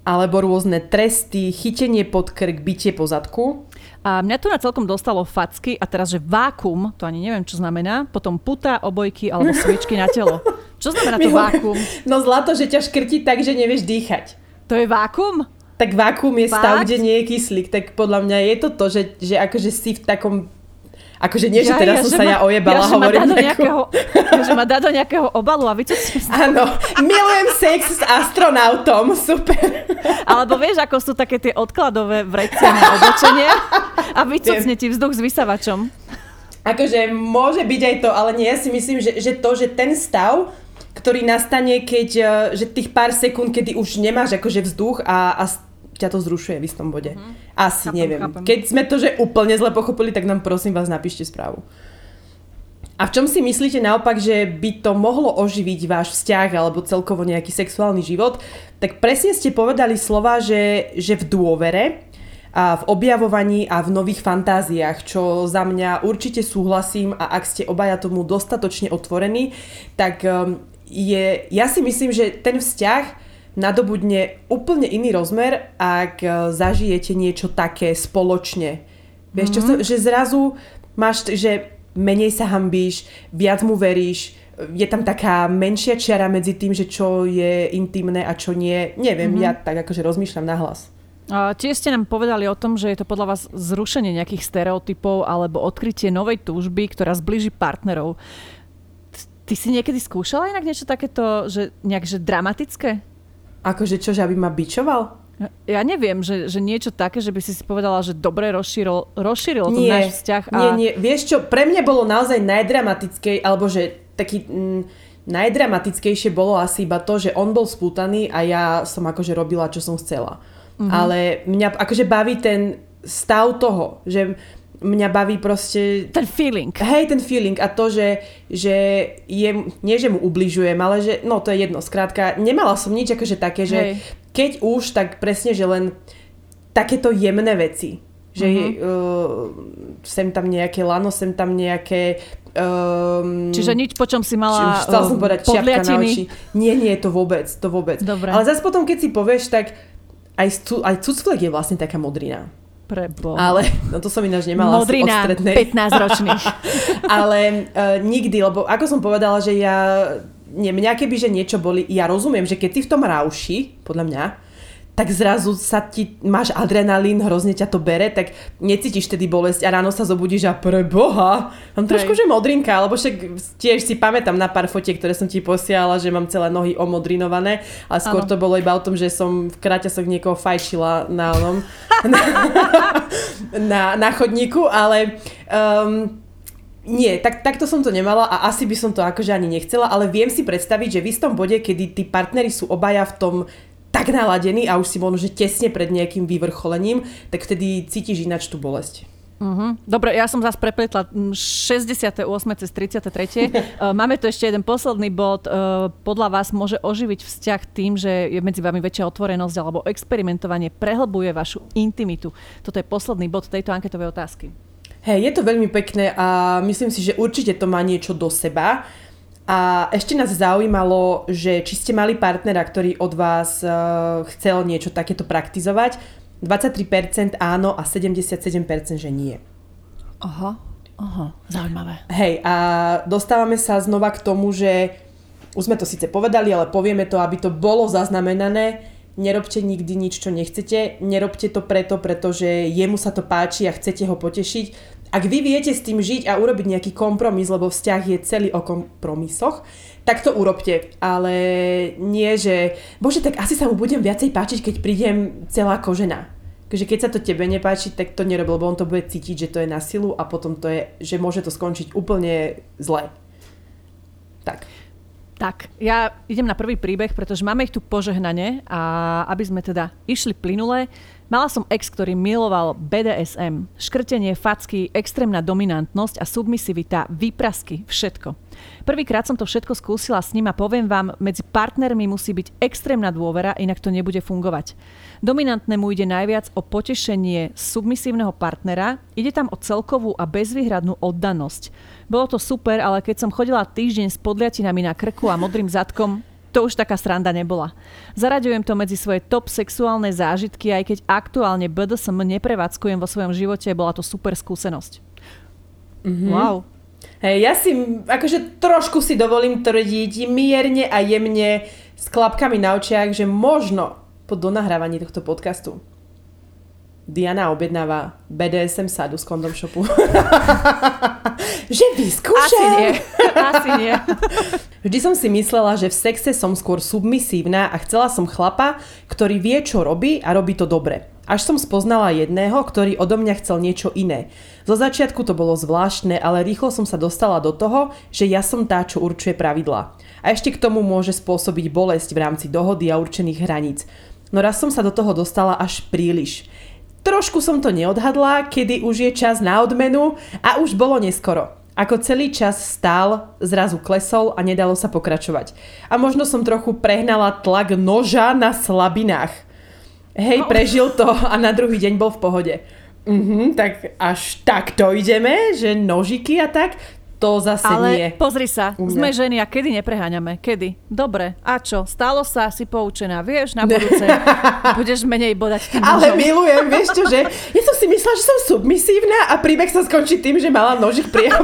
Alebo rôzne tresty, chytenie pod krk, bitie po zadku. A mňa tu na celkom dostalo facky a teraz, že vákum, to ani neviem, čo znamená, potom puta, obojky alebo sviečky na telo. Čo znamená to vákum? No zlato, že ťa škrtí tak, že nevieš dýchať. To je vákum? Tak vákuum je stav, Fakt? kde nie je kyslík, tak podľa mňa je to to, že, že akože si v takom Akože nie, že Ja- teraz ja, som že sa ma- ja ojebala, ja, ma hovorím do nejakú- nejakého, ja, že ma dá do nejakého obalu a vycucne sa. Áno, milujem sex s astronautom, super. Alebo vieš, ako sú také tie odkladové vrecia na oblečenie a vycucne ti vzduch s vysavačom. Akože môže byť aj to, ale nie, ja si myslím, že, že to, že ten stav, ktorý nastane, keď, eh, že tých pár sekúnd, kedy už nemáš akože vzduch a, a ťa to zrušuje v istom bode. Asi, Chápem, neviem. chápem. Keď sme to, že úplne zle pochopili, tak nám prosím vás napíšte správu. A v čom si myslíte naopak, že by to mohlo oživiť váš vzťah alebo celkovo nejaký sexuálny život? Tak presne ste povedali slova, že, že v dôvere, a v objavovaní a v nových fantáziách, čo za mňa určite súhlasím a ak ste obaja tomu dostatočne otvorení, tak um, je, ja si myslím, že ten vzťah nadobudne úplne iný rozmer, ak uh, zažijete niečo také spoločne. Vieš, čo som, že zrazu máš, že menej sa hambíš, viac mu veríš, je tam taká menšia čiara medzi tým, že čo je intimné a čo nie. Neviem, ja tak akože rozmýšľam nahlas. Tiež ste nám povedali o tom, že je to podľa vás zrušenie nejakých stereotypov alebo odkrytie novej túžby, ktorá zbliží partnerov. Ty si niekedy skúšala inak niečo takéto, že nejak že dramatické? Akože čo, že aby ma bičoval? Ja neviem, že, že niečo také, že by si si povedala, že dobre rozšíril, rozšíril ten Nie, náš vzťah. A... nie, nie. Vieš čo, pre mňa bolo naozaj najdramatickej, alebo že taký mm, najdramatickejšie bolo asi iba to, že on bol spútaný a ja som akože robila, čo som chcela. Mhm. Ale mňa akože baví ten stav toho, že mňa baví proste Ten feeling. Hej, ten feeling a to, že, že je, nie že mu ubližujem, ale že, no to je jedno, skrátka, nemala som nič akože také, že Hej. keď už, tak presne, že len takéto jemné veci. Že Mhm. uh, sem tam nejaké lano, sem tam nejaké... Um, Čiže nič, po čom si mala Chcela som povedať čiapka na oči. Nie, nie, to vôbec, to vôbec. Dobre. Ale zase potom, keď si povieš, tak aj, aj cucflek je vlastne taká modrina. Prebo. Ale, no to som ináč nemala asi od Modrina strednej. 15 ročných. Ale uh, nikdy, lebo ako som povedala, že ja, nie, mňa keby, že niečo boli, ja rozumiem, že keď si v tom rauši, podľa mňa, tak zrazu sa ti, máš adrenalín, hrozne ťa to bere, tak necítiš tedy bolesť a ráno sa zobudíš a pre boha, mám trošku, Hej. že modrinka, alebo však tiež si pamätám na pár fotiek, ktoré som ti posielala, že mám celé nohy omodrinované, ale skôr Áno. to bolo iba o tom, že som v kráťasoch niekoho fajčila na onom, na, na chodníku, ale um, Nie, tak, takto som to nemala a asi by som to akože ani nechcela, ale viem si predstaviť, že v istom bode, kedy tí partnery sú obaja v tom tak naladení a už si možno, že tesne pred nejakým vyvrcholením, tak vtedy cítiš ináč tú bolesť. Uh-huh. Dobre, ja som zase prepletla 68. cez 33. Máme tu ešte jeden posledný bod. Podľa vás môže oživiť vzťah tým, že je medzi vami väčšia otvorenosť alebo experimentovanie prehlbuje vašu intimitu. Toto je posledný bod tejto anketovej otázky. Hej, je to veľmi pekné a myslím si, že určite to má niečo do seba. A ešte nás zaujímalo, že či ste mali partnera, ktorý od vás uh, chcel niečo takéto praktizovať 23% áno a 77% že nie. Aha, aha, zaujímavé. Hej, a dostávame sa znova k tomu, že už sme to síce povedali, ale povieme to, aby to bolo zaznamenané. Nerobte nikdy nič, čo nechcete. Nerobte to preto, pretože jemu sa to páči a chcete ho potešiť. Ak vy viete s tým žiť a urobiť nejaký kompromis, lebo vzťah je celý o kompromisoch, tak to urobte. Ale nie, že bože, tak asi sa mu budem viacej páčiť, keď prídem celá kožená. Takže keď sa to tebe nepáči, tak to nerob, lebo on to bude cítiť, že to je na silu a potom to je, že môže to skončiť úplne zle. Tak. Tak, ja idem na prvý príbeh, pretože máme ich tu požehnanie a aby sme teda išli plynule, Mala som ex, ktorý miloval BDSM, škrtenie, facky, extrémna dominantnosť a submisivita, výprasky, všetko. Prvýkrát som to všetko skúsila s ním a poviem vám, medzi partnermi musí byť extrémna dôvera, inak to nebude fungovať. Dominantnému ide najviac o potešenie submisívneho partnera, ide tam o celkovú a bezvýhradnú oddanosť. Bolo to super, ale keď som chodila týždeň s podliatinami na krku a modrým zadkom, to už taká sranda nebola. Zaraďujem to medzi svoje top sexuálne zážitky, aj keď aktuálne BDSM neprevádzkujem vo svojom živote, bola to super skúsenosť. Mm-hmm. Wow. Hej, ja si, akože trošku si dovolím tvrdiť mierne a jemne s klapkami na očiach, že možno po donahrávaní tohto podcastu Diana objednáva BDSM sadu z Kondom Shopu. že vyskúšam. Asi nie. Asi nie. Vždy som si myslela, že v sexe som skôr submisívna a chcela som chlapa, ktorý vie, čo robí a robí to dobre. Až som spoznala jedného, ktorý odo mňa chcel niečo iné. Zo začiatku to bolo zvláštne, ale rýchlo som sa dostala do toho, že ja som tá, čo určuje pravidlá. A ešte k tomu môže spôsobiť bolesť v rámci dohody a určených hraníc. No raz som sa do toho dostala až príliš. Trošku som to neodhadla, kedy už je čas na odmenu a už bolo neskoro. Ako celý čas stál, zrazu klesol a nedalo sa pokračovať. A možno som trochu prehnala tlak noža na slabinách. Hej, no. prežil to a na druhý deň bol v pohode. Mhm, tak až takto ideme, že nožiky a tak, to zase Ale nie. pozri sa, sme ženy a kedy nepreháňame? Kedy? Dobre, a čo? Stalo sa, si poučená, vieš, na budúce budeš menej bodať tým Ale nožom. milujem, vieš čo, že ja som si myslela, že som submisívna a príbeh sa skončí tým, že mala nožik pri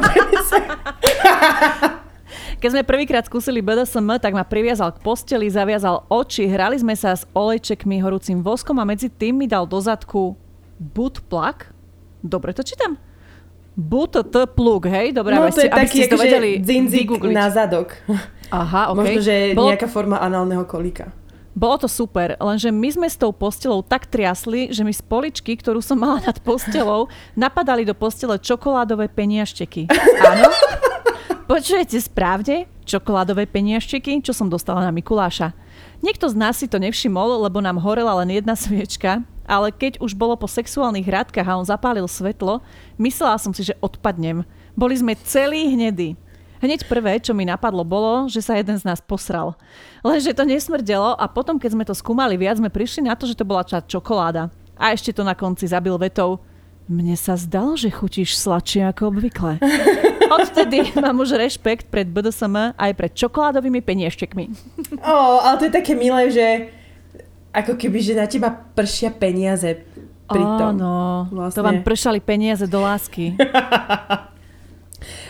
Keď sme prvýkrát skúsili BDSM, tak ma priviazal k posteli, zaviazal oči, hrali sme sa s olejčekmi horúcim voskom a medzi tým mi dal do zadku boot plug. Dobre to čítam? T plug, hej? Dobrá no, to je taký, to vedeli dzinzik na zadok. Aha, okay. Možno, že Bolo... nejaká forma análneho kolíka. Bolo to super, lenže my sme s tou postelou tak triasli, že mi z poličky, ktorú som mala nad postelou, napadali do postele čokoládové peniašteky. Áno? Počujete správne? Čokoládové peniašteky, čo som dostala na Mikuláša. Niekto z nás si to nevšimol, lebo nám horela len jedna sviečka, ale keď už bolo po sexuálnych hradkách a on zapálil svetlo, myslela som si, že odpadnem. Boli sme celí hnedí. Hneď prvé, čo mi napadlo, bolo, že sa jeden z nás posral. Lenže to nesmrdelo a potom, keď sme to skúmali viac, sme prišli na to, že to bola ča čokoláda. A ešte to na konci zabil vetou. Mne sa zdalo, že chutíš sladšie ako obvykle. Odtedy mám už rešpekt pred BDSM aj pred čokoládovými penieštekmi. Ó, ale to je také milé, že ako keby, že na teba pršia peniaze pri tom. Áno, vlastne. to vám pršali peniaze do lásky.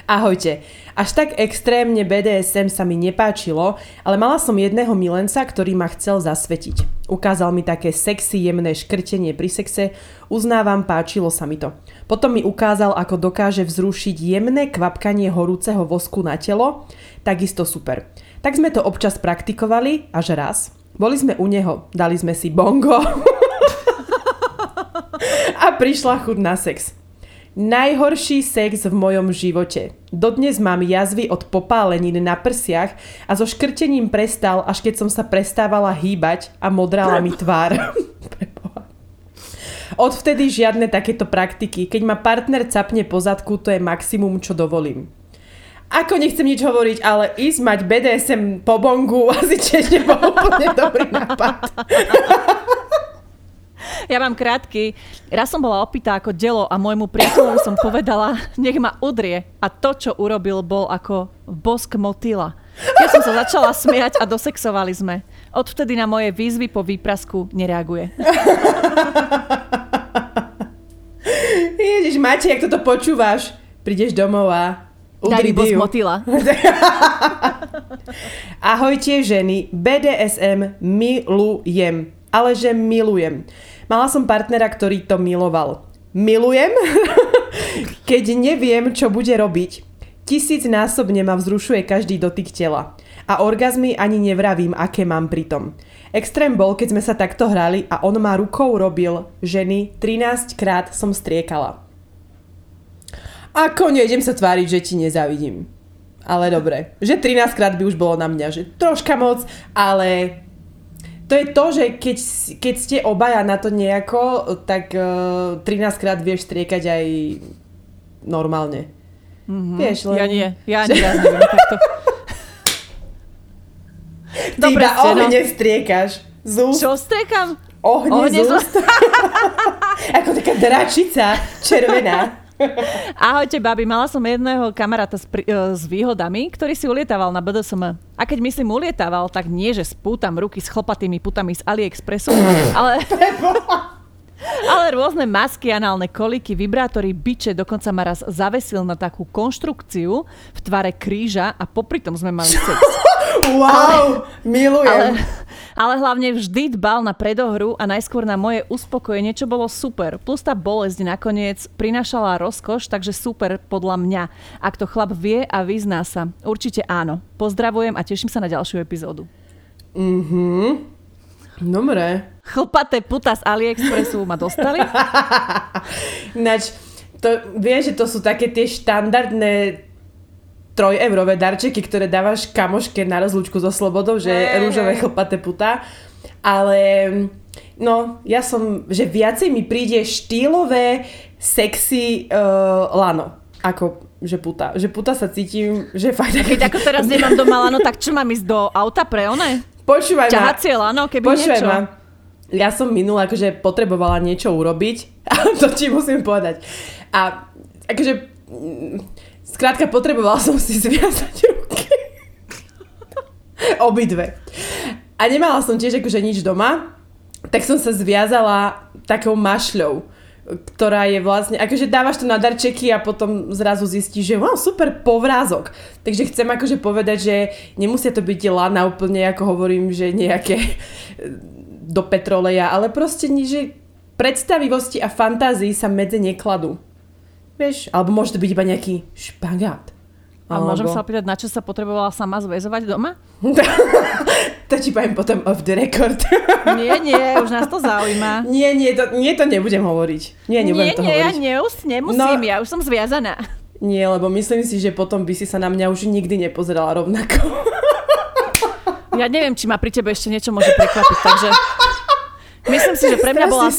Ahojte. Až tak extrémne BDSM sa mi nepáčilo, ale mala som jedného milenca, ktorý ma chcel zasvetiť. Ukázal mi také sexy, jemné škrtenie pri sexe, uznávam, páčilo sa mi to. Potom mi ukázal, ako dokáže vzrušiť jemné kvapkanie horúceho vosku na telo, takisto super. Tak sme to občas praktikovali, až raz, boli sme u neho, dali sme si bongo a prišla chuť na sex. Najhorší sex v mojom živote. Dodnes mám jazvy od popálenín na prsiach a so škrtením prestal, až keď som sa prestávala hýbať a modrala mi tvár. Odvtedy žiadne takéto praktiky. Keď ma partner capne po zadku, to je maximum, čo dovolím. Ako nechcem nič hovoriť, ale ísť mať BDSM po bongu asi tiež nebol úplne dobrý nápad. Ja mám krátky. Raz som bola opýtá ako delo a môjmu priateľovi som povedala, nech ma udrie. A to, čo urobil, bol ako bosk motýla. Ja som sa začala smiať a dosexovali sme. Odvtedy na moje výzvy po výprasku nereaguje. Ježiš, Mate, jak toto počúvaš? Prídeš domov a udri Daj motýla. Ahojte ženy, BDSM milujem, ale že milujem. Mala som partnera, ktorý to miloval. Milujem, keď neviem, čo bude robiť. Tisícnásobne ma vzrušuje každý dotyk tela. A orgazmy ani nevravím, aké mám pritom. Extrém bol, keď sme sa takto hrali a on ma rukou robil ženy 13 krát som striekala. Ako nejdem sa tváriť, že ti nezavidím. Ale dobre, že 13 krát by už bolo na mňa, že troška moc, ale to je to, že keď, keď ste obaja na to nejako, tak uh, 13 krát vieš striekať aj normálne. Mm-hmm. Vieš, len... Ja nie, ja ani raz neviem takto. Ty Dobre iba no. ohne striekaš. Z úst. Čo striekam? Ohne, Ohne z z úst. Ako taká dračica červená. Ahojte, babi. Mala som jedného kamaráta s, pri, e, s výhodami, ktorý si ulietával na BDSM. A keď myslím ulietával, tak nie, že spútam ruky s chlpatými putami z AliExpressu, ale... Ale rôzne masky, análne koliky, vibrátory, biče, dokonca ma raz zavesil na takú konštrukciu v tvare kríža a popri tom sme mali sex. Wow, milujem. Ale, ale hlavne vždy dbal na predohru a najskôr na moje uspokojenie, čo bolo super. Plus tá bolesť nakoniec prinášala rozkoš, takže super podľa mňa. Ak to chlap vie a vyzná sa. Určite áno. Pozdravujem a teším sa na ďalšiu epizódu. Mhm. Dobre. Chlpaté puta z AliExpressu ma dostali. Ináč, to, vieš, že to sú také tie štandardné trojeurové darčeky, ktoré dávaš kamoške na rozlúčku so slobodou, že Hej, rúžové chlpaté puta. Ale no, ja som, že viacej mi príde štýlové, sexy uh, lano. Ako, že puta. Že puta sa cítim, že fakt... Keď ako teraz nemám doma lano, tak čo mám ísť do auta pre one? Počúvaj ma. Ťahacie lano, keby Počúvaj niečo. ma. Ja som minula akože potrebovala niečo urobiť a to ti musím povedať. A akože mm, skrátka potrebovala som si zviazať ruky. Obidve. A nemala som tiež akože nič doma, tak som sa zviazala takou mašľou, ktorá je vlastne, akože dávaš to na darčeky a potom zrazu zistíš, že wow, super povrázok. Takže chcem akože povedať, že nemusia to byť lana úplne, ako hovorím, že nejaké do petroleja, ale proste že predstavivosti a fantázii sa medze nekladú. Vieš, alebo môže to byť iba nejaký špagát. A môžem sa opýtať, na čo sa potrebovala sama zväzovať doma? To ti poviem potom off the record. Nie, nie, už nás to zaujíma. nie, nie, to, nie, to nebudem hovoriť. Nie, nebudem nie, to nie, ja hovoriť. neus, nemusím, No. ja už som zviazaná. Nie, lebo myslím si, že potom by si sa na mňa už nikdy nepozerala rovnako. Ja neviem, či ma pri tebe ešte niečo môže prekvapiť, takže... Myslím si, že pre mňa, bola,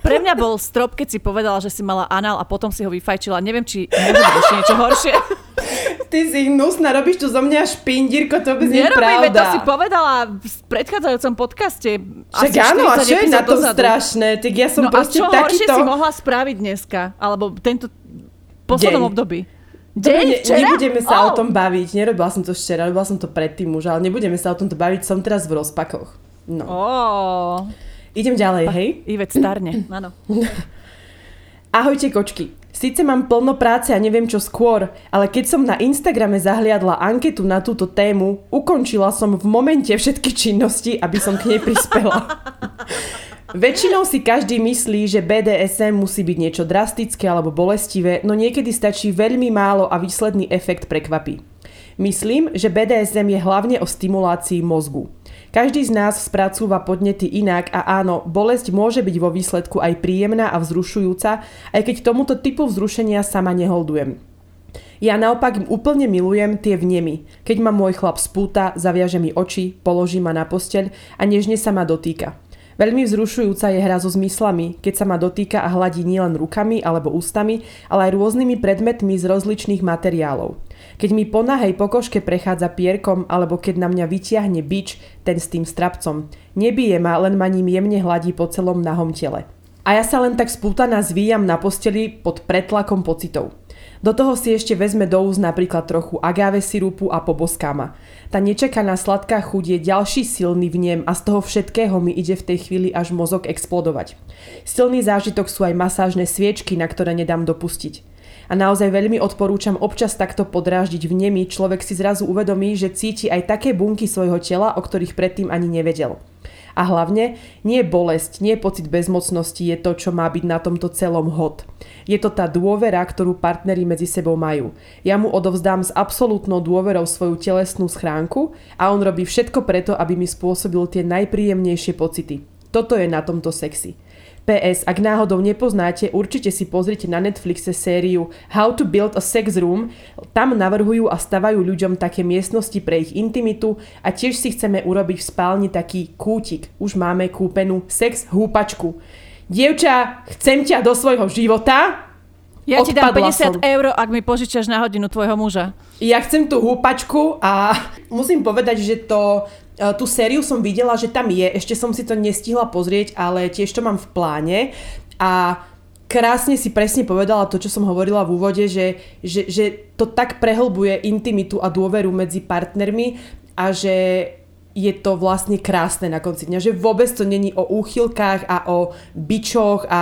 pre mňa bol strop, keď si povedala, že si mala anál a potom si ho vyfajčila. Neviem, či môže byť ešte niečo horšie. Ty si hnusná, robíš tu zo mňa špindírko, to vôbec nie je veď to si pravda. povedala v predchádzajúcom podcaste. Však áno, a 40 čo je na tom dozadu. strašné? Tak ja som No a proste čo horšie takýto... si mohla spraviť dneska? Alebo tento poslednom Deň. období? Dobre, Deň, ne, včera? nebudeme sa Oh. o tom baviť. Nerobila som to včera, robila som to predtým už, ale nebudeme sa o tomto baviť. Som teraz v rozpakoch. No. Oh. Idem ďalej, hej? Ivet starne, áno. Ahojte kočky. Síce mám plno práce a neviem čo skôr, ale keď som na Instagrame zahliadla anketu na túto tému, ukončila som v momente všetky činnosti, aby som k nej prispela. Väčšinou si každý myslí, že BDSM musí byť niečo drastické alebo bolestivé, no niekedy stačí veľmi málo a výsledný efekt prekvapí. Myslím, že BDSM je hlavne o stimulácii mozgu. Každý z nás spracúva podnety inak a áno, bolesť môže byť vo výsledku aj príjemná a vzrušujúca, aj keď tomuto typu vzrušenia sama neholdujem. Ja naopak úplne milujem tie vnemy. Keď ma môj chlap spúta, zaviaže mi oči, položí ma na posteľ a nežne sa ma dotýka. Veľmi vzrušujúca je hra so zmyslami, keď sa ma dotýka a hladí nielen rukami alebo ústami, ale aj rôznymi predmetmi z rozličných materiálov. Keď mi po nahej pokožke prechádza pierkom alebo keď na mňa vytiahne bič, ten s tým strapcom. Nebije ma, len ma ním jemne hladí po celom nahom tele. A ja sa len tak spútaná zvíjam na posteli pod pretlakom pocitov. Do toho si ešte vezme do úst napríklad trochu agave sirupu a poboskáma. Tá nečakaná sladká chuť je ďalší silný vnem a z toho všetkého mi ide v tej chvíli až mozog explodovať. Silný zážitok sú aj masážne sviečky, na ktoré nedám dopustiť. A naozaj veľmi odporúčam občas takto podráždiť vnemy, človek si zrazu uvedomí, že cíti aj také bunky svojho tela, o ktorých predtým ani nevedel. A hlavne, nie bolesť, nie pocit bezmocnosti je to, čo má byť na tomto celom hod. Je to tá dôvera, ktorú partneri medzi sebou majú. Ja mu odovzdám s absolútnou dôverou svoju telesnú schránku a on robí všetko preto, aby mi spôsobil tie najpríjemnejšie pocity. Toto je na tomto sexy. PS, ak náhodou nepoznáte, určite si pozrite na Netflixe sériu How to Build a Sex Room. Tam navrhujú a stavajú ľuďom také miestnosti pre ich intimitu a tiež si chceme urobiť v spálni taký kútik. Už máme kúpenú sex húpačku. Dievča, chcem ťa do svojho života. Ja ti dám 50 som. eur, ak mi požičaš na hodinu tvojho muža. Ja chcem tú húpačku a musím povedať, že to tú sériu som videla, že tam je, ešte som si to nestihla pozrieť, ale tiež to mám v pláne a krásne si presne povedala to, čo som hovorila v úvode, že, že, že to tak prehlbuje intimitu a dôveru medzi partnermi a že je to vlastne krásne na konci dňa, že vôbec to není o úchylkách a o bičoch a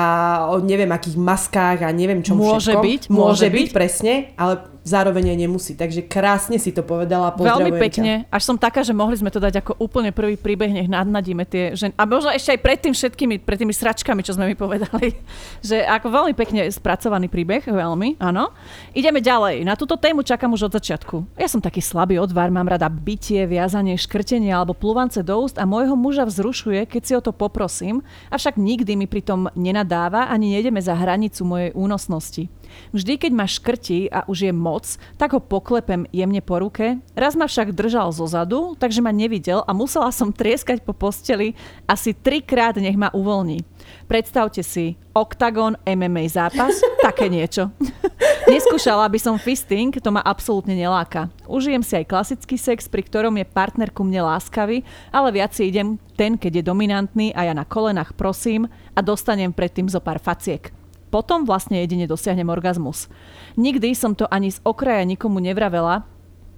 o neviem akých maskách a neviem čom Môže všetkom. byť. Môže, môže byť, byť, presne, ale zároveň aj nemusí. Takže krásne si to povedala. Veľmi pekne. Ťa. Až som taká, že mohli sme to dať ako úplne prvý príbeh, nech nadnadíme tie ženy. A možno ešte aj pred tým všetkými, pred tými sračkami, čo sme mi povedali. Že ako veľmi pekne spracovaný príbeh, veľmi, áno. Ideme ďalej. Na túto tému čakám už od začiatku. Ja som taký slabý odvar, mám rada bytie, viazanie, škrtenie alebo plúvance do úst a môjho muža vzrušuje, keď si o to poprosím, avšak nikdy mi pritom nenadáva ani nejdeme za hranicu mojej únosnosti. Vždy, keď ma škrtí a už je moc, tak ho poklepem jemne po ruke. Raz ma však držal zo zadu, takže ma nevidel a musela som trieskať po posteli asi trikrát, nech ma uvoľní. Predstavte si, Octagon MMA zápas, také niečo. Neskúšala by som fisting, to ma absolútne neláka. Užijem si aj klasický sex, pri ktorom je partner ku mne láskavý, ale viac si idem ten, keď je dominantný a ja na kolenách prosím a dostanem predtým zo pár faciek potom vlastne jedine dosiahnem orgazmus. Nikdy som to ani z okraja nikomu nevravela,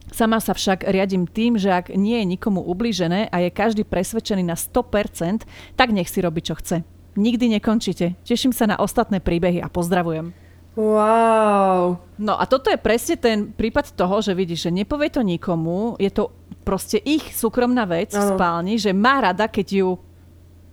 Sama sa však riadím tým, že ak nie je nikomu ublížené a je každý presvedčený na 100%, tak nech si robí, čo chce. Nikdy nekončite. Teším sa na ostatné príbehy a pozdravujem. Wow. No a toto je presne ten prípad toho, že vidíš, že nepovie to nikomu, je to proste ich súkromná vec ano. v spálni, že má rada, keď ju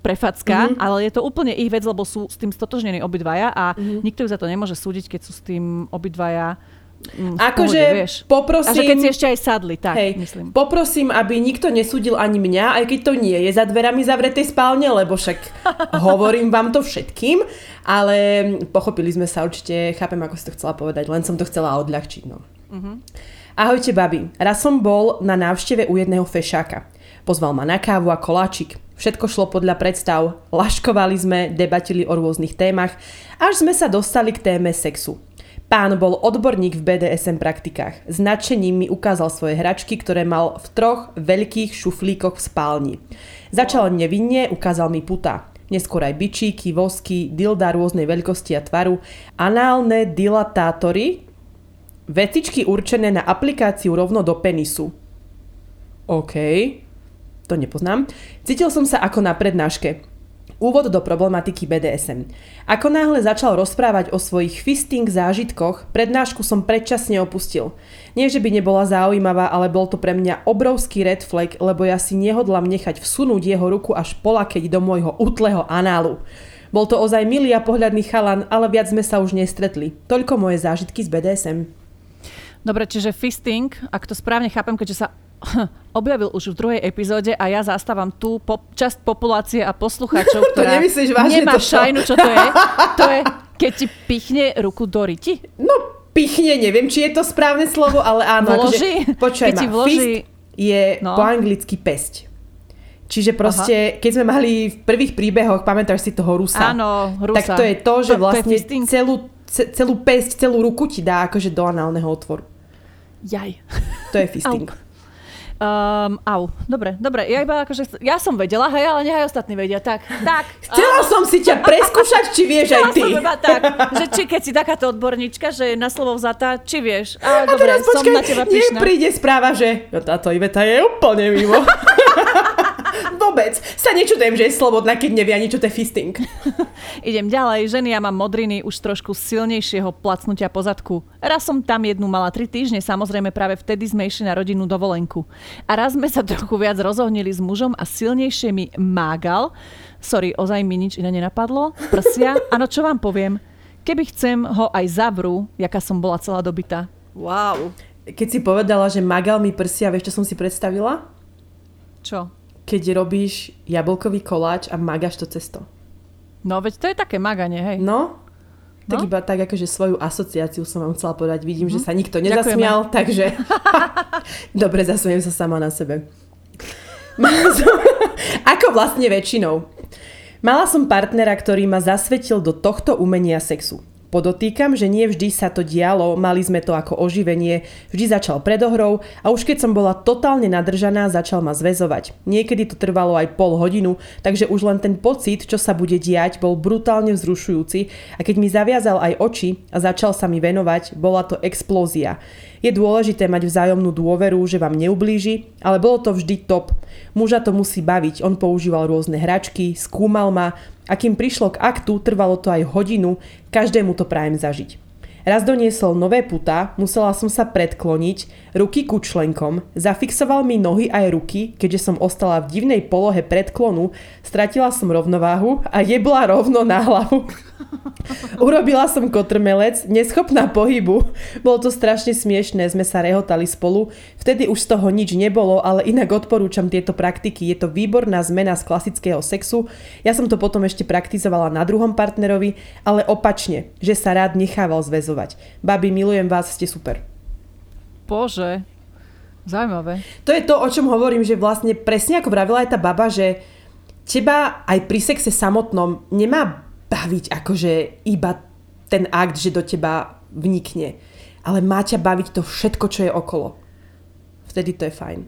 prefacka, mm-hmm. ale je to úplne ich vec, lebo sú s tým stotožnení obidvaja a mm-hmm. nikto ju za to nemôže súdiť, keď sú s tým obidvaja Mm, akože poprosím... A že keď si ešte aj sadli, tak hej, myslím. Poprosím, aby nikto nesúdil ani mňa, aj keď to nie je za dverami zavretej spálne, lebo však hovorím vám to všetkým, ale pochopili sme sa určite, chápem, ako si to chcela povedať, len som to chcela odľahčiť. No. Mm-hmm. Ahojte, babi. Raz som bol na návšteve u jedného fešáka. Pozval ma na kávu a koláčik. Všetko šlo podľa predstav, laškovali sme, debatili o rôznych témach, až sme sa dostali k téme sexu. Pán bol odborník v BDSM praktikách. Značením mi ukázal svoje hračky, ktoré mal v troch veľkých šuflíkoch v spálni. Začal nevinne, ukázal mi puta. Neskôr aj bičíky, vosky, dilda rôznej veľkosti a tvaru, análne dilatátory, vecičky určené na aplikáciu rovno do penisu. OK to nepoznám, cítil som sa ako na prednáške. Úvod do problematiky BDSM. Ako náhle začal rozprávať o svojich fisting zážitkoch, prednášku som predčasne opustil. Nie, že by nebola zaujímavá, ale bol to pre mňa obrovský red flag, lebo ja si nehodlám nechať vsunúť jeho ruku až polakeť do môjho útleho análu. Bol to ozaj milý a pohľadný chalan, ale viac sme sa už nestretli. Toľko moje zážitky z BDSM. Dobre, čiže fisting, ak to správne chápem, keďže sa objavil už v druhej epizóde a ja zastávam tú po, časť populácie a poslucháčov, ktorá vážne nemá toto? šajnu, čo to je. To je, keď ti pichne ruku do riti. No, pichne, neviem, či je to správne slovo, ale áno. Vloží? Akože, počuaj Keď ma, ti vloží- fist je No. po anglicky pesť. Čiže proste, Aha. keď sme mali v prvých príbehoch, pamätáš si toho Rusa? Áno, Rusa. Tak to je to, že To- to vlastne fisting? celú, ce, celú pesť, celú ruku ti dá akože do análneho otvoru. Jaj. To je fisting. Um, au, dobre, dobre. Ja iba akože, ja som vedela, hej, ale nechaj ostatní vedia. Tak, tak. Chcela som si ťa preskúšať, či vieš aj ty. som iba tak, že či keď si takáto odborníčka, že je na slovo vzatá, či vieš. Ale A dobre, teraz som počkaj, na teba nech pyšná. príde správa, že no, táto Iveta je úplne mimo. Vôbec sa nečudujem, že je slobodná, keď nevie ani čo to je fisting. Idem ďalej. Ženy, ja mám modriny už trošku silnejšieho placnutia pozadku. Raz som tam jednu mala tri týždne, samozrejme práve vtedy sme išli na rodinnú dovolenku. A raz sme sa trochu viac rozohnili s mužom a silnejšie mi mágal. Sorry, ozaj mi nič iné nenapadlo. Prsia. Áno, čo vám poviem? Keby chcem, ho aj zavrú, jaká som bola celá dobitá. Wow. Keď si povedala, že magal mi prsia, vieš, čo som si predstavila? Čo? Keď robíš jablkový koláč a magáš to cesto. No veď to je také maganie, hej. No, tak No. iba tak akože svoju asociáciu som vám chcela povedať. Vidím, Mhm. že sa nikto nezasmial, takže dobre, zasmiem sa sama na sebe. Som- Ako vlastne väčšinou. Mala som partnera, ktorý ma zasvetil do tohto umenia sexu. Podotýkam, že nie vždy sa to dialo, mali sme to ako oživenie, vždy začal predohrou a už keď som bola totálne nadržaná, začal ma zväzovať. Niekedy to trvalo aj pol hodinu, takže už len ten pocit, čo sa bude diať, bol brutálne vzrušujúci a keď mi zaviazal aj oči a začal sa mi venovať, bola to explózia. Je dôležité mať vzájomnú dôveru, že vám neublíži, ale bolo to vždy top. Muža to musí baviť, on používal rôzne hračky, skúmal ma a kým prišlo k aktu, trvalo to aj hodinu, každému to prajem zažiť. Raz doniesol nové puta, musela som sa predkloniť, ruky ku členkom, zafixoval mi nohy aj ruky, keďže som ostala v divnej polohe predklonu, stratila som rovnováhu a jebla rovno na hlavu. Urobila som kotrmelec, neschopná pohybu. Bolo to strašne smiešné, sme sa rehotali spolu. Vtedy už z toho nič nebolo, ale inak odporúčam tieto praktiky. Je to výborná zmena z klasického sexu. Ja som to potom ešte praktizovala na druhom partnerovi, ale opačne, že sa rád nechával zväzovať. Babi, milujem vás, ste super. Bože. Zaujímavé. To je to, o čom hovorím, že vlastne presne ako vravila aj tá baba, že teba aj pri sexe samotnom nemá baviť akože iba ten akt, že do teba vnikne. Ale má ťa baviť to všetko, čo je okolo. Vtedy to je fajn.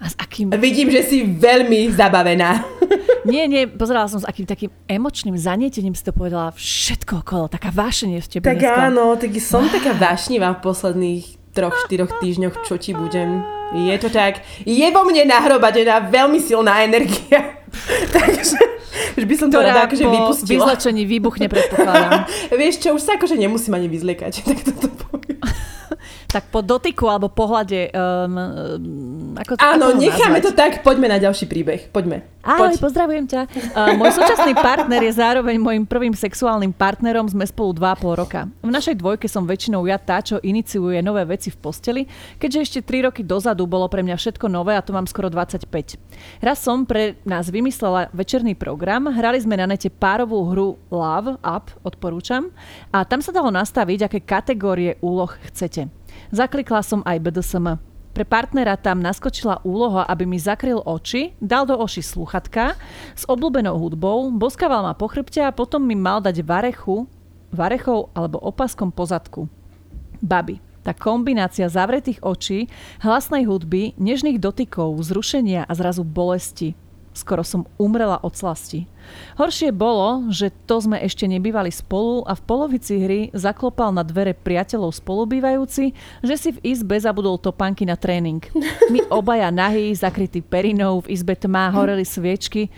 A s akým... Vidím, že si veľmi zabavená. Nie, nie, pozerala som s akým takým emočným zanietením si to povedala všetko okolo, taká vášenie v tebe Tak dneska. áno, tak som taká vášnivá v posledných troch, štyroch týždňoch, čo ti budem. Je to tak. Je vo mne nahrobadená veľmi silná energia. Takže už by som to rada akože vypustila. vyzlečení výbuchne, predpokladám. Vieš čo, už sa akože nemusím ani vyzliekať, tak toto poviem. tak po dotyku alebo pohľade, um, um, ako, Áno, ako necháme nazvať? to tak, poďme na ďalší príbeh, poďme. Ahoj, Poď. pozdravujem ťa. Uh, môj súčasný partner je zároveň môjim prvým sexuálnym partnerom, sme spolu 2,5 roka. V našej dvojke som väčšinou ja tá, čo iniciuje nové veci v posteli, keďže ešte 3 roky dozadu bolo pre mňa všetko nové a to mám skoro 25. Raz som pre nás vymyslela večerný program, hrali sme na nete párovú hru Love Up, odporúčam, a tam sa dalo nastaviť, aké kategórie úloh chcete. Zaklikla som aj BDSM. Pre partnera tam naskočila úloha, aby mi zakryl oči, dal do oši sluchatka s obľúbenou hudbou, boskával ma po chrbte a potom mi mal dať varechu, varechou alebo opaskom pozadku. Babi. Tá kombinácia zavretých očí, hlasnej hudby, nežných dotykov, zrušenia a zrazu bolesti. Skoro som umrela od slasti. Horšie bolo, že to sme ešte nebývali spolu a v polovici hry zaklopal na dvere priateľov spolubývajúci, že si v izbe zabudol topánky na tréning. My obaja nahý, zakrytí perinou, v izbe tmá, horeli sviečky,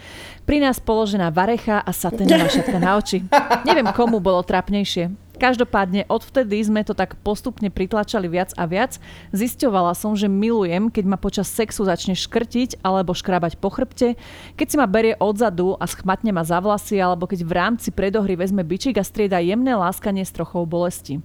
pri nás položená varecha a saténová šatka na oči. Neviem, komu bolo trapnejšie. Každopádne odvtedy sme to tak postupne pritlačali viac a viac. Zisťovala som, že milujem, keď ma počas sexu začne škrtiť alebo škrabať po chrbte, keď si ma berie odzadu a schmatne ma za vlasy alebo keď v rámci predohry vezme bičík a strieda jemné láskanie s trochou bolesti.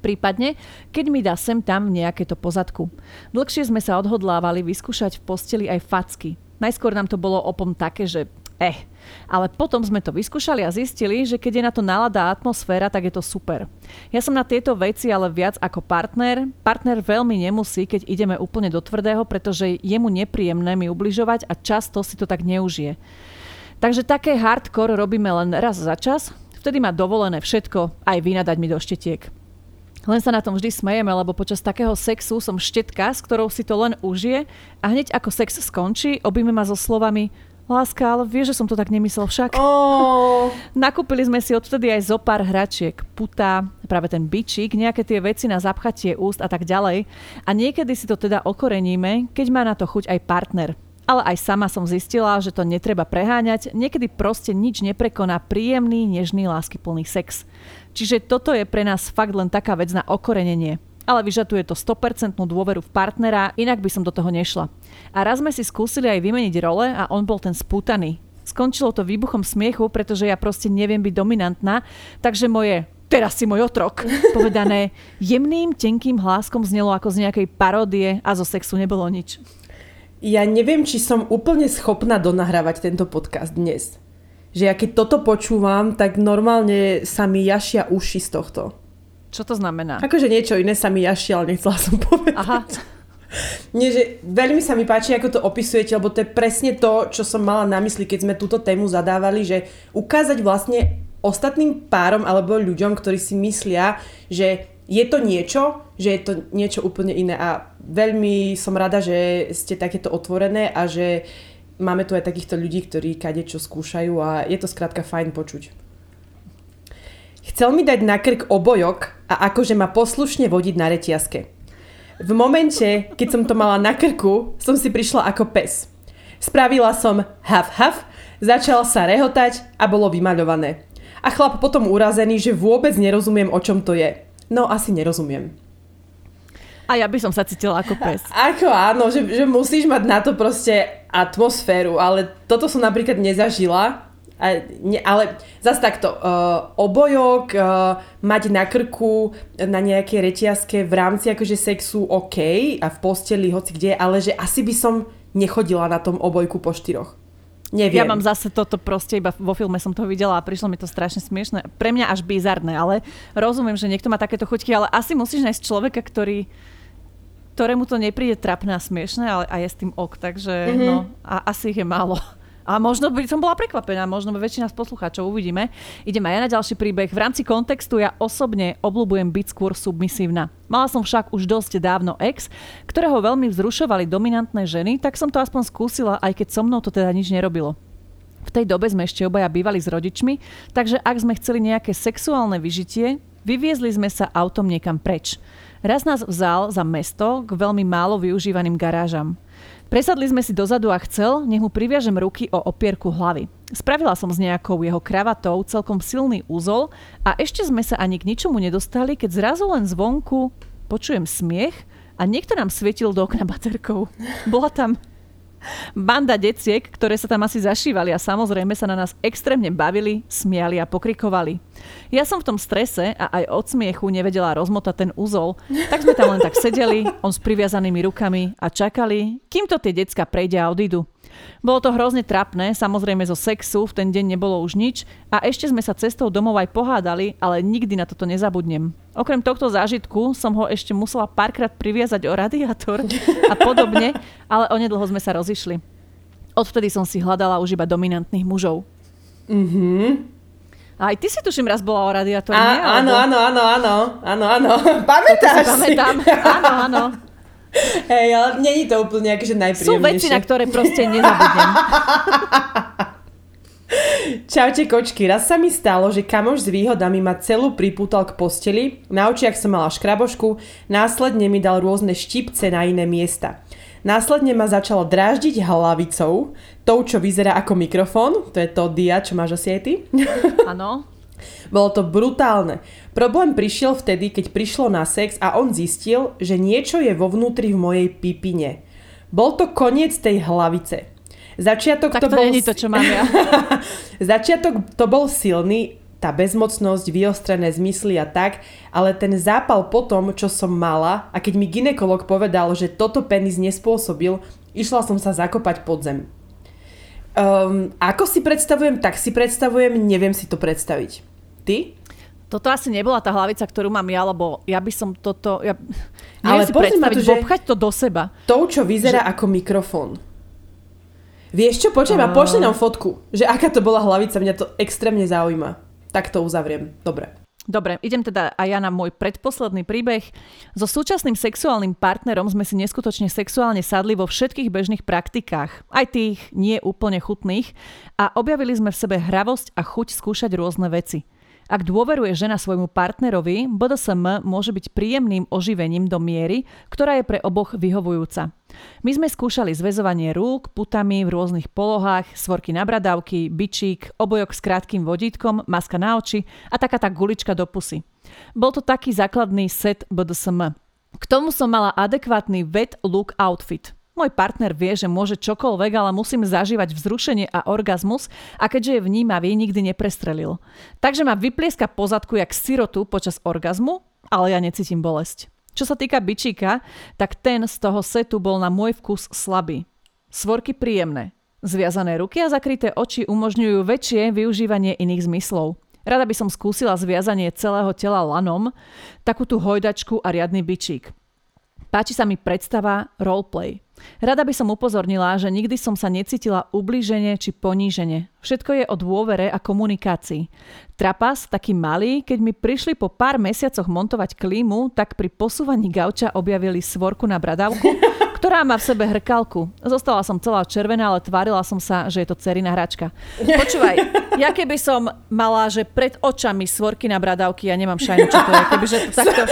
Prípadne, keď mi dá sem tam nejaké to pozadku. Dlhšie sme sa odhodlávali vyskúšať v posteli aj facky. Najskôr nám to bolo opom také, že eh. Ale potom sme to vyskúšali a zistili, že keď je na to nálada a atmosféra, tak je to super. Ja som na tieto veci ale viac ako partner. Partner veľmi nemusí, keď ideme úplne do tvrdého, pretože je mu nepríjemné mi ubližovať a často si to tak neužije. Takže také hardcore robíme len raz za čas, vtedy má dovolené všetko, aj vynadať mi do štetiek. Len sa na tom vždy smejeme, lebo počas takého sexu som štetka, s ktorou si to len užije a hneď ako sex skončí, objíme ma so slovami Láska, ale vieš, že som to tak nemyslel však. Oh. Nakúpili sme si odtedy aj zo pár hračiek, puta, práve ten bičík, nejaké tie veci na zapchatie úst a tak ďalej. A niekedy si to teda okoreníme, keď má na to chuť aj partner. Ale aj sama som zistila, že to netreba preháňať, niekedy proste nič neprekoná príjemný, nežný, láskyplný sex. Čiže toto je pre nás fakt len taká vec na okorenenie ale vyžaduje to 100% dôveru v partnera, inak by som do toho nešla. A raz sme si skúsili aj vymeniť role a on bol ten spútaný. Skončilo to výbuchom smiechu, pretože ja proste neviem byť dominantná, takže moje teraz si môj otrok, povedané jemným, tenkým hláskom znelo ako z nejakej paródie a zo sexu nebolo nič. Ja neviem, či som úplne schopná donahrávať tento podcast dnes. Že ja keď toto počúvam, tak normálne sa mi jašia uši z tohto. Čo to znamená? Akože niečo iné sa mi jašia, ale nechcela som povedať. Aha. Nie, že veľmi sa mi páči, ako to opisujete, lebo to je presne to, čo som mala na mysli, keď sme túto tému zadávali, že ukázať vlastne ostatným párom alebo ľuďom, ktorí si myslia, že je to niečo, že je to niečo úplne iné a veľmi som rada, že ste takéto otvorené a že máme tu aj takýchto ľudí, ktorí kade čo skúšajú a je to skrátka fajn počuť. Chcel mi dať na krk obojok a akože ma poslušne vodiť na reťazke. V momente, keď som to mala na krku, som si prišla ako pes. Spravila som haf haf, začal sa rehotať a bolo vymaľované. A chlap potom urazený, že vôbec nerozumiem, o čom to je. No asi nerozumiem. A ja by som sa cítila ako pes. Ako áno, že, že musíš mať na to proste atmosféru, ale toto som napríklad nezažila a ne, ale zase takto, uh, obojok, uh, mať na krku na nejaké reťazke v rámci akože sexu OK a v posteli, hoci kde, ale že asi by som nechodila na tom obojku po štyroch. Neviem. Ja mám zase toto proste, iba vo filme som to videla a prišlo mi to strašne smiešne. Pre mňa až bizarné, ale rozumiem, že niekto má takéto chuťky, ale asi musíš nájsť človeka, ktorý ktorému to nepríde trapné a smiešne, ale a je s tým ok, takže mm-hmm. no, a asi ich je málo. A možno by som bola prekvapená, možno väčšina z poslucháčov uvidíme. Ideme aj na ďalší príbeh. V rámci kontextu ja osobne obľúbujem byť skôr submisívna. Mala som však už dosť dávno ex, ktorého veľmi vzrušovali dominantné ženy, tak som to aspoň skúsila, aj keď so mnou to teda nič nerobilo. V tej dobe sme ešte obaja bývali s rodičmi, takže ak sme chceli nejaké sexuálne vyžitie, vyviezli sme sa autom niekam preč. Raz nás vzal za mesto k veľmi málo využívaným garážam. Presadli sme si dozadu a chcel, nech mu priviažem ruky o opierku hlavy. Spravila som s nejakou jeho kravatou celkom silný úzol a ešte sme sa ani k ničomu nedostali, keď zrazu len zvonku počujem smiech a niekto nám svietil do okna baterkou. Bola tam Banda deciek, ktoré sa tam asi zašívali a samozrejme sa na nás extrémne bavili, smiali a pokrikovali. Ja som v tom strese a aj od smiechu nevedela rozmotať ten úzol, tak sme tam len tak sedeli, on s priviazanými rukami a čakali, kým to tie decka prejde a odídu. Bolo to hrozne trapné, samozrejme zo sexu, v ten deň nebolo už nič a ešte sme sa cestou domov aj pohádali, ale nikdy na toto nezabudnem. Okrem tohto zážitku som ho ešte musela párkrát priviazať o radiátor a podobne, ale onedlho sme sa rozišli. Odvtedy som si hľadala už iba dominantných mužov. Mhm. A aj ty si tuším raz bola o radiátore, nie? Áno, áno, áno, áno, áno, áno. Pamätáš si? Pamätám, áno, áno. Hej, ale není to úplne akože najpríjemnejšie. Sú veci, na ktoré proste nezabudnem. Čaute kočky, raz sa mi stalo, že kamoš s výhodami ma celú pripútal k posteli, na očiach som mala škrabošku, následne mi dal rôzne štipce na iné miesta. Následne ma začal dráždiť hlavicou, tou, čo vyzerá ako mikrofón, to je to dia, čo máš asi aj ty. Áno. Bolo to brutálne. Problém prišiel vtedy, keď prišlo na sex a on zistil, že niečo je vo vnútri v mojej pipine. Bol to koniec tej hlavice. Začiatok tak to, to bol... to, čo mám ja. Začiatok to bol silný, tá bezmocnosť, vyostrené zmysly a tak, ale ten zápal po tom, čo som mala a keď mi ginekolog povedal, že toto penis nespôsobil, išla som sa zakopať pod zem. Um, ako si predstavujem, tak si predstavujem, neviem si to predstaviť. Ty? Toto asi nebola tá hlavica, ktorú mám ja, lebo ja by som toto... Ja, ale si predstaviť, to, že to do seba. To, čo vyzerá že... ako mikrofón. Vieš čo, počujem a pošli nám fotku, že aká to bola hlavica, mňa to extrémne zaujíma. Tak to uzavriem. Dobre. Dobre, idem teda aj ja na môj predposledný príbeh. So súčasným sexuálnym partnerom sme si neskutočne sexuálne sadli vo všetkých bežných praktikách, aj tých nie úplne chutných, a objavili sme v sebe hravosť a chuť skúšať rôzne veci. Ak dôveruje žena svojmu partnerovi, BDSM môže byť príjemným oživením do miery, ktorá je pre oboch vyhovujúca. My sme skúšali zväzovanie rúk, putami v rôznych polohách, svorky na bradavky, bičík, obojok s krátkým vodítkom, maska na oči a taká tá gulička do pusy. Bol to taký základný set BDSM. K tomu som mala adekvátny wet look outfit – môj partner vie, že môže čokoľvek, ale musím zažívať vzrušenie a orgazmus a keďže je vnímavý, nikdy neprestrelil. Takže ma vyplieska pozadku jak sirotu počas orgazmu, ale ja necítim bolesť. Čo sa týka bičíka, tak ten z toho setu bol na môj vkus slabý. Svorky príjemné. Zviazané ruky a zakryté oči umožňujú väčšie využívanie iných zmyslov. Rada by som skúsila zviazanie celého tela lanom, takú tú hojdačku a riadny bičík. Páči sa mi predstava roleplay. Rada by som upozornila, že nikdy som sa necítila ublíženie či poníženie. Všetko je o dôvere a komunikácii. Trapas, taký malý, keď mi prišli po pár mesiacoch montovať klímu, tak pri posúvaní gauča objavili svorku na bradavku, ktorá má v sebe hrkalku. Zostala som celá červená, ale tvárila som sa, že je to cerina hračka. Počúvaj, ja keby som mala, že pred očami svorky na bradavky, ja nemám šajnu, čo to je. Kebyže to takto...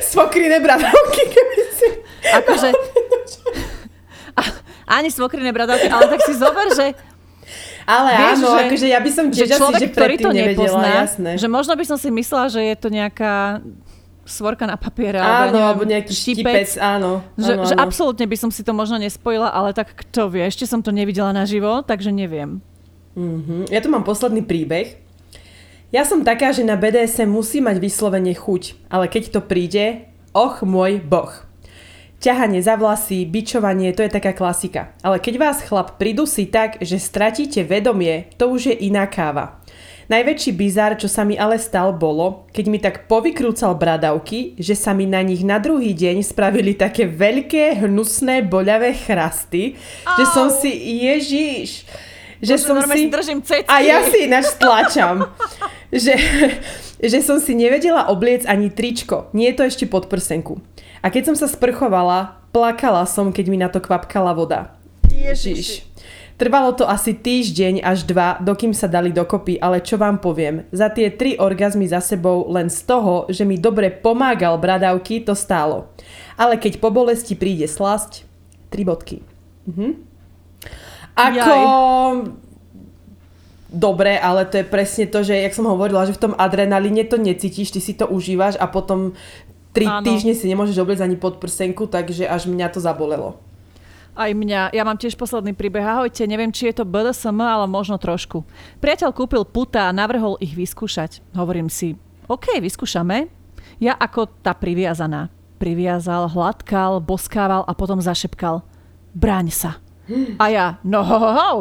Svokrine bradavky, keby si... Akože... Ani svokriné bradavky, ale tak si zober, že ale Vieš, áno, že, akože ja by som tiež že človek, asi, že ktorý to nepozná, jasné. že možno by som si myslela, že je to nejaká svorka na papiere. Áno, alebo nejaký štipec, áno. Že, áno, že absolútne by som si to možno nespojila, ale tak kto vie, ešte som to nevidela naživo, takže neviem. Mm-hmm. Ja tu mám posledný príbeh. Ja som taká, že na BDS musí mať vyslovene chuť, ale keď to príde, och môj boh. Ťahanie za vlasy, bičovanie, to je taká klasika. Ale keď vás chlap pridusí tak, že stratíte vedomie, to už je iná káva. Najväčší bizár, čo sa mi ale stal, bolo, keď mi tak povykrúcal bradavky, že sa mi na nich na druhý deň spravili také veľké, hnusné, boľavé chrasty, Au. že som si, ježiš, že Bože, som si... držím cecky. A ja si ináč stlačam. že, že som si nevedela obliec ani tričko. Nie je to ešte pod prsenku. A keď som sa sprchovala, plakala som, keď mi na to kvapkala voda. Ježiš. Trvalo to asi týždeň až dva, dokým sa dali dokopy, ale čo vám poviem, za tie tri orgazmy za sebou len z toho, že mi dobre pomágal bradavky, to stálo. Ale keď po bolesti príde slasť, tri bodky. Mhm. Ako... Jaj. Dobre, ale to je presne to, že jak som hovorila, že v tom adrenalíne to necítiš, ty si to užívaš a potom tri Áno. týždne si nemôžeš obliecť ani pod prsenku, takže až mňa to zabolelo. Aj mňa. Ja mám tiež posledný príbeh. Ahojte, neviem, či je to BDSM, ale možno trošku. Priateľ kúpil puta a navrhol ich vyskúšať. Hovorím si, OK, vyskúšame. Ja ako tá priviazaná. Priviazal, hladkal, boskával a potom zašepkal. Bráň sa. A ja, no ho, ho, ho.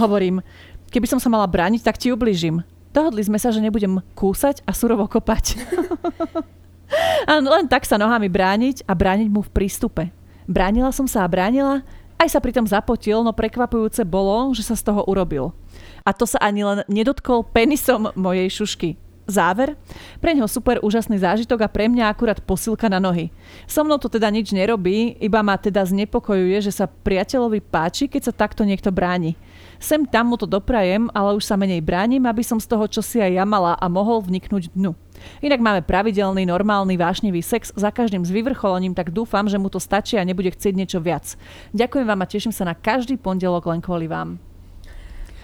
Hovorím, keby som sa mala brániť, tak ti ubližím. Dohodli sme sa, že nebudem kúsať a surovo kopať. a len tak sa nohami brániť a brániť mu v prístupe. Bránila som sa a bránila, aj sa pritom zapotil, no prekvapujúce bolo, že sa z toho urobil. A to sa ani len nedotkol penisom mojej šušky. Záver? Pre ňo super úžasný zážitok a pre mňa akurát posilka na nohy. So mnou to teda nič nerobí, iba ma teda znepokojuje, že sa priateľovi páči, keď sa takto niekto bráni. Sem tam mu to doprajem, ale už sa menej bránim, aby som z toho, čo si aj ja mala a mohol vniknúť dnu. Inak máme pravidelný, normálny, vášnivý sex za každým s vyvrcholením, tak dúfam, že mu to stačí a nebude chcieť niečo viac. Ďakujem vám a teším sa na každý pondelok len kvôli vám.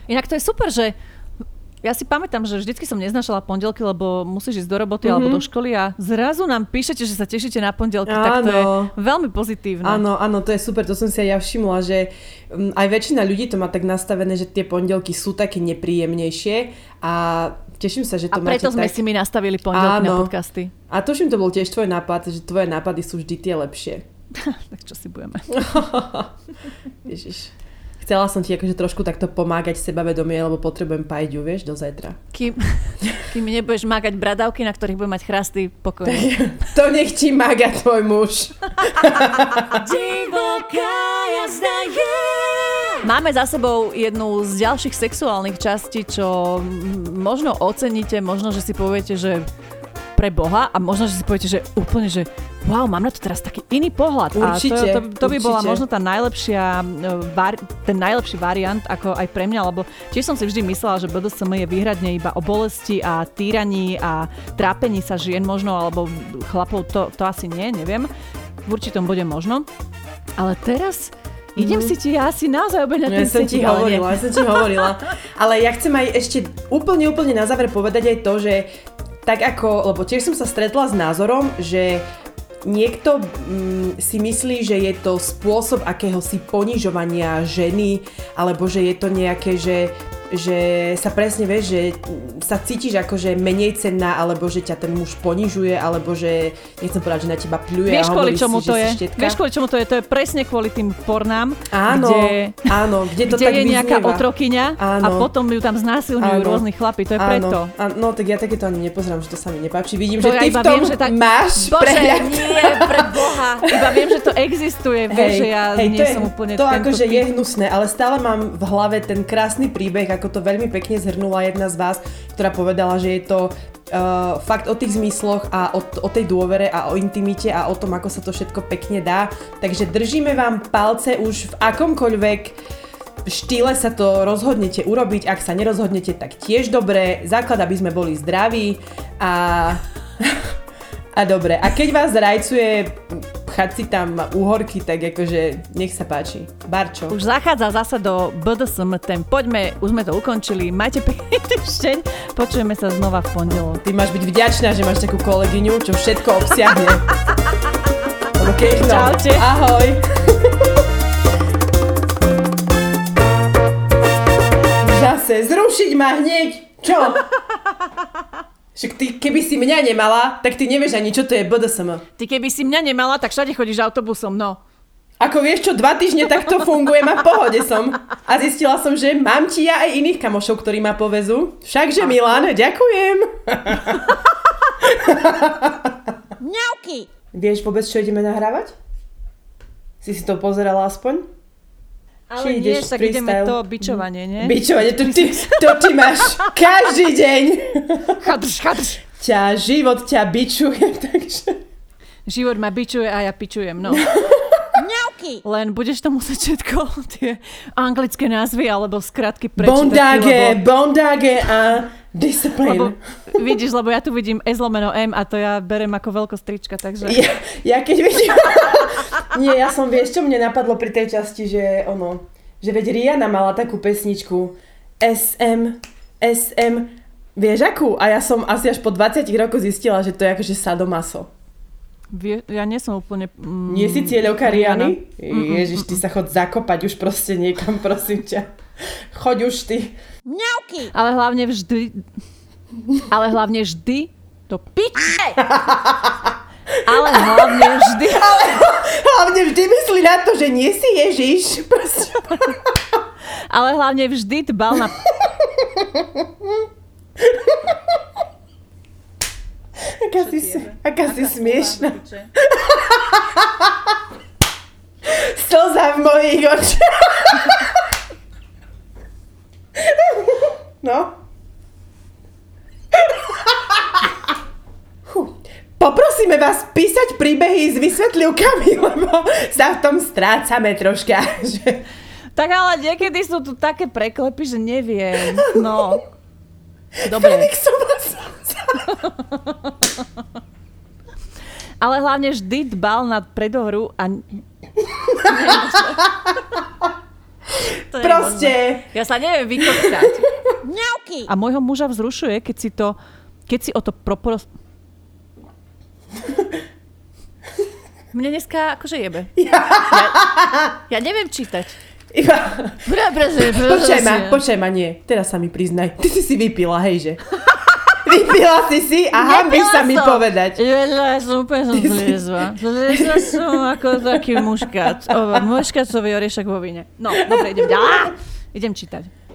Inak to je super, že ja si pamätám, že vždycky som neznašala pondelky, lebo musíš ísť do roboty mm-hmm. alebo do školy a zrazu nám píšete, že sa tešíte na pondelky, áno. tak to je veľmi pozitívne. Áno, áno, to je super, to som si aj ja všimla, že um, aj väčšina ľudí to má tak nastavené, že tie pondelky sú také nepríjemnejšie a teším sa, že to a preto sme tak... si my nastavili pondelky na podcasty. A tuším, to bol tiež tvoj nápad, že tvoje nápady sú vždy tie lepšie. tak čo si budeme. Ježiš. Chcela som ti akože trošku takto pomágať sebavedomie, lebo potrebujem pajiďu, vieš, do zajtra. Kým, kým nebudeš mágať bradavky, na ktorých budem mať chrasty pokojne. to nech ti mága tvoj muž. Máme za sebou jednu z ďalších sexuálnych častí, čo možno oceníte, možno, že si poviete, že pre Boha a možno, že si poviete, že úplne, že wow, mám na to teraz taký iný pohľad. Určite, a to, to, to by určite. bola možno tá najlepšia, var, ten najlepší variant, ako aj pre mňa, lebo tiež som si vždy myslela, že BDSM je výhradne iba o bolesti a týraní a trápení sa žien možno, alebo chlapov to, to asi nie, neviem. V určitom bode možno. Ale teraz Idem mm. si ti ja asi naozaj obeť na no, ja som ti hovorila, ja som ti hovorila. Ale ja chcem aj ešte úplne, úplne na záver povedať aj to, že tak ako, lebo tiež som sa stretla s názorom, že niekto mm, si myslí, že je to spôsob akéhosi ponižovania ženy, alebo že je to nejaké, že že sa presne vieš, že sa cítiš ako, že menej cenná, alebo že ťa ten muž ponižuje, alebo že, nechcem povedať, že na teba pľuje vieš, hovorí čomu si, to je? Vieš, kvôli čomu to je? To je presne kvôli tým pornám, áno, kde, áno, kde, to kde tak je vyznieva. nejaká otrokyňa áno. a potom ju tam znásilňujú áno. rôzni chlapi, to je áno. preto. Áno, no tak ja takéto ani nepozerám, že to sa mi nepáči. Vidím, to že ty ja v tom viem, že tak... máš Bože, prehľad. nie, pre Boha. Iba viem, že to existuje, vieš, že ja hej, nie to je, som úplne To akože je hnusné, ale stále mám v hlave ten krásny príbeh, ako to veľmi pekne zhrnula jedna z vás, ktorá povedala, že je to uh, fakt o tých zmysloch a o, o tej dôvere a o intimite a o tom, ako sa to všetko pekne dá. Takže držíme vám palce už v akomkoľvek štýle sa to rozhodnete urobiť, ak sa nerozhodnete, tak tiež dobre. Základ, aby sme boli zdraví a... A dobre, a keď vás rajcuje si tam úhorky, tak akože nech sa páči. Barčo. Už zachádza zasa do BDSM ten. Poďme, už sme to ukončili. Majte pekný týždeň. Počujeme sa znova v pondelok. Ty máš byť vďačná, že máš takú kolegyňu, čo všetko obsiahne. okay, no. Čaute. Ahoj. Zase zrušiť ma hneď. Čo? Však ty, keby si mňa nemala, tak ty nevieš ani, čo to je BDSM. Ty keby si mňa nemala, tak všade chodíš autobusom, no. Ako vieš čo, dva týždne takto fungujem a v pohode som. A zistila som, že mám ti ja aj iných kamošov, ktorí ma povezú. Všakže Milan, ďakujem. Mňauky. Vieš vôbec, čo ideme nahrávať? Si si to pozerala aspoň? Ale Či nie, tak freestyle? ideme to bičovanie, nie? Bičovanie, to ty, to ty máš každý deň. Chadrš, chadrš. Ťa, život ťa bičuje, takže... Život ma bičuje a ja pičujem, no. Mňauky. Len budeš to musieť všetko, tie anglické názvy alebo skratky prečítať. Bondage, lebo... bondage a discipline. Lebo, vidíš, lebo ja tu vidím S lomeno M a to ja berem ako veľkostrička, takže... Ja, ja keď vidím... Nie, ja som, vieš, čo mne napadlo pri tej časti, že ono, že veď Rihanna mala takú pesničku SM, SM, vieš akú? A ja som asi až po 20 rokoch zistila, že to je akože sadomaso. Vie, ja nie som úplne... Mm, nie si cieľovka Riany? Ježiš, ty sa chod zakopať už proste niekam, prosím ťa. Choď už ty. Mňauky! Ale hlavne vždy... Ale hlavne vždy to pič! Ale hlavne vždy... Ale hlavne vždy myslí na to, že nie si Ježiš. Ale hlavne vždy dbal na... Aká si, aká si smiešná. Slza v mojich očiach. No. Poprosíme vás písať príbehy s vysvetlivkami, lebo sa v tom strácame troška. Že... Tak ale niekedy sú tu také preklepy, že neviem. No. Dobre. ale hlavne vždy dbal nad predohru a... to Proste. Ja sa neviem vykockať. A môjho muža vzrušuje, keď si to, keď si o to propos... Mne dneska akože jebe. Ja, ja neviem čítať. Iba... Počkaj ma, počkaj ma, nie. Teraz sa mi priznaj. Ty si si vypila, hejže. Vypila si si a hambíš sa mi povedať. Ja som úplne som zliezla. Zliezla som ako taký muškat. O, muškacový oriešok vo víne. No, dobre, idem ďalej. Idem čítať.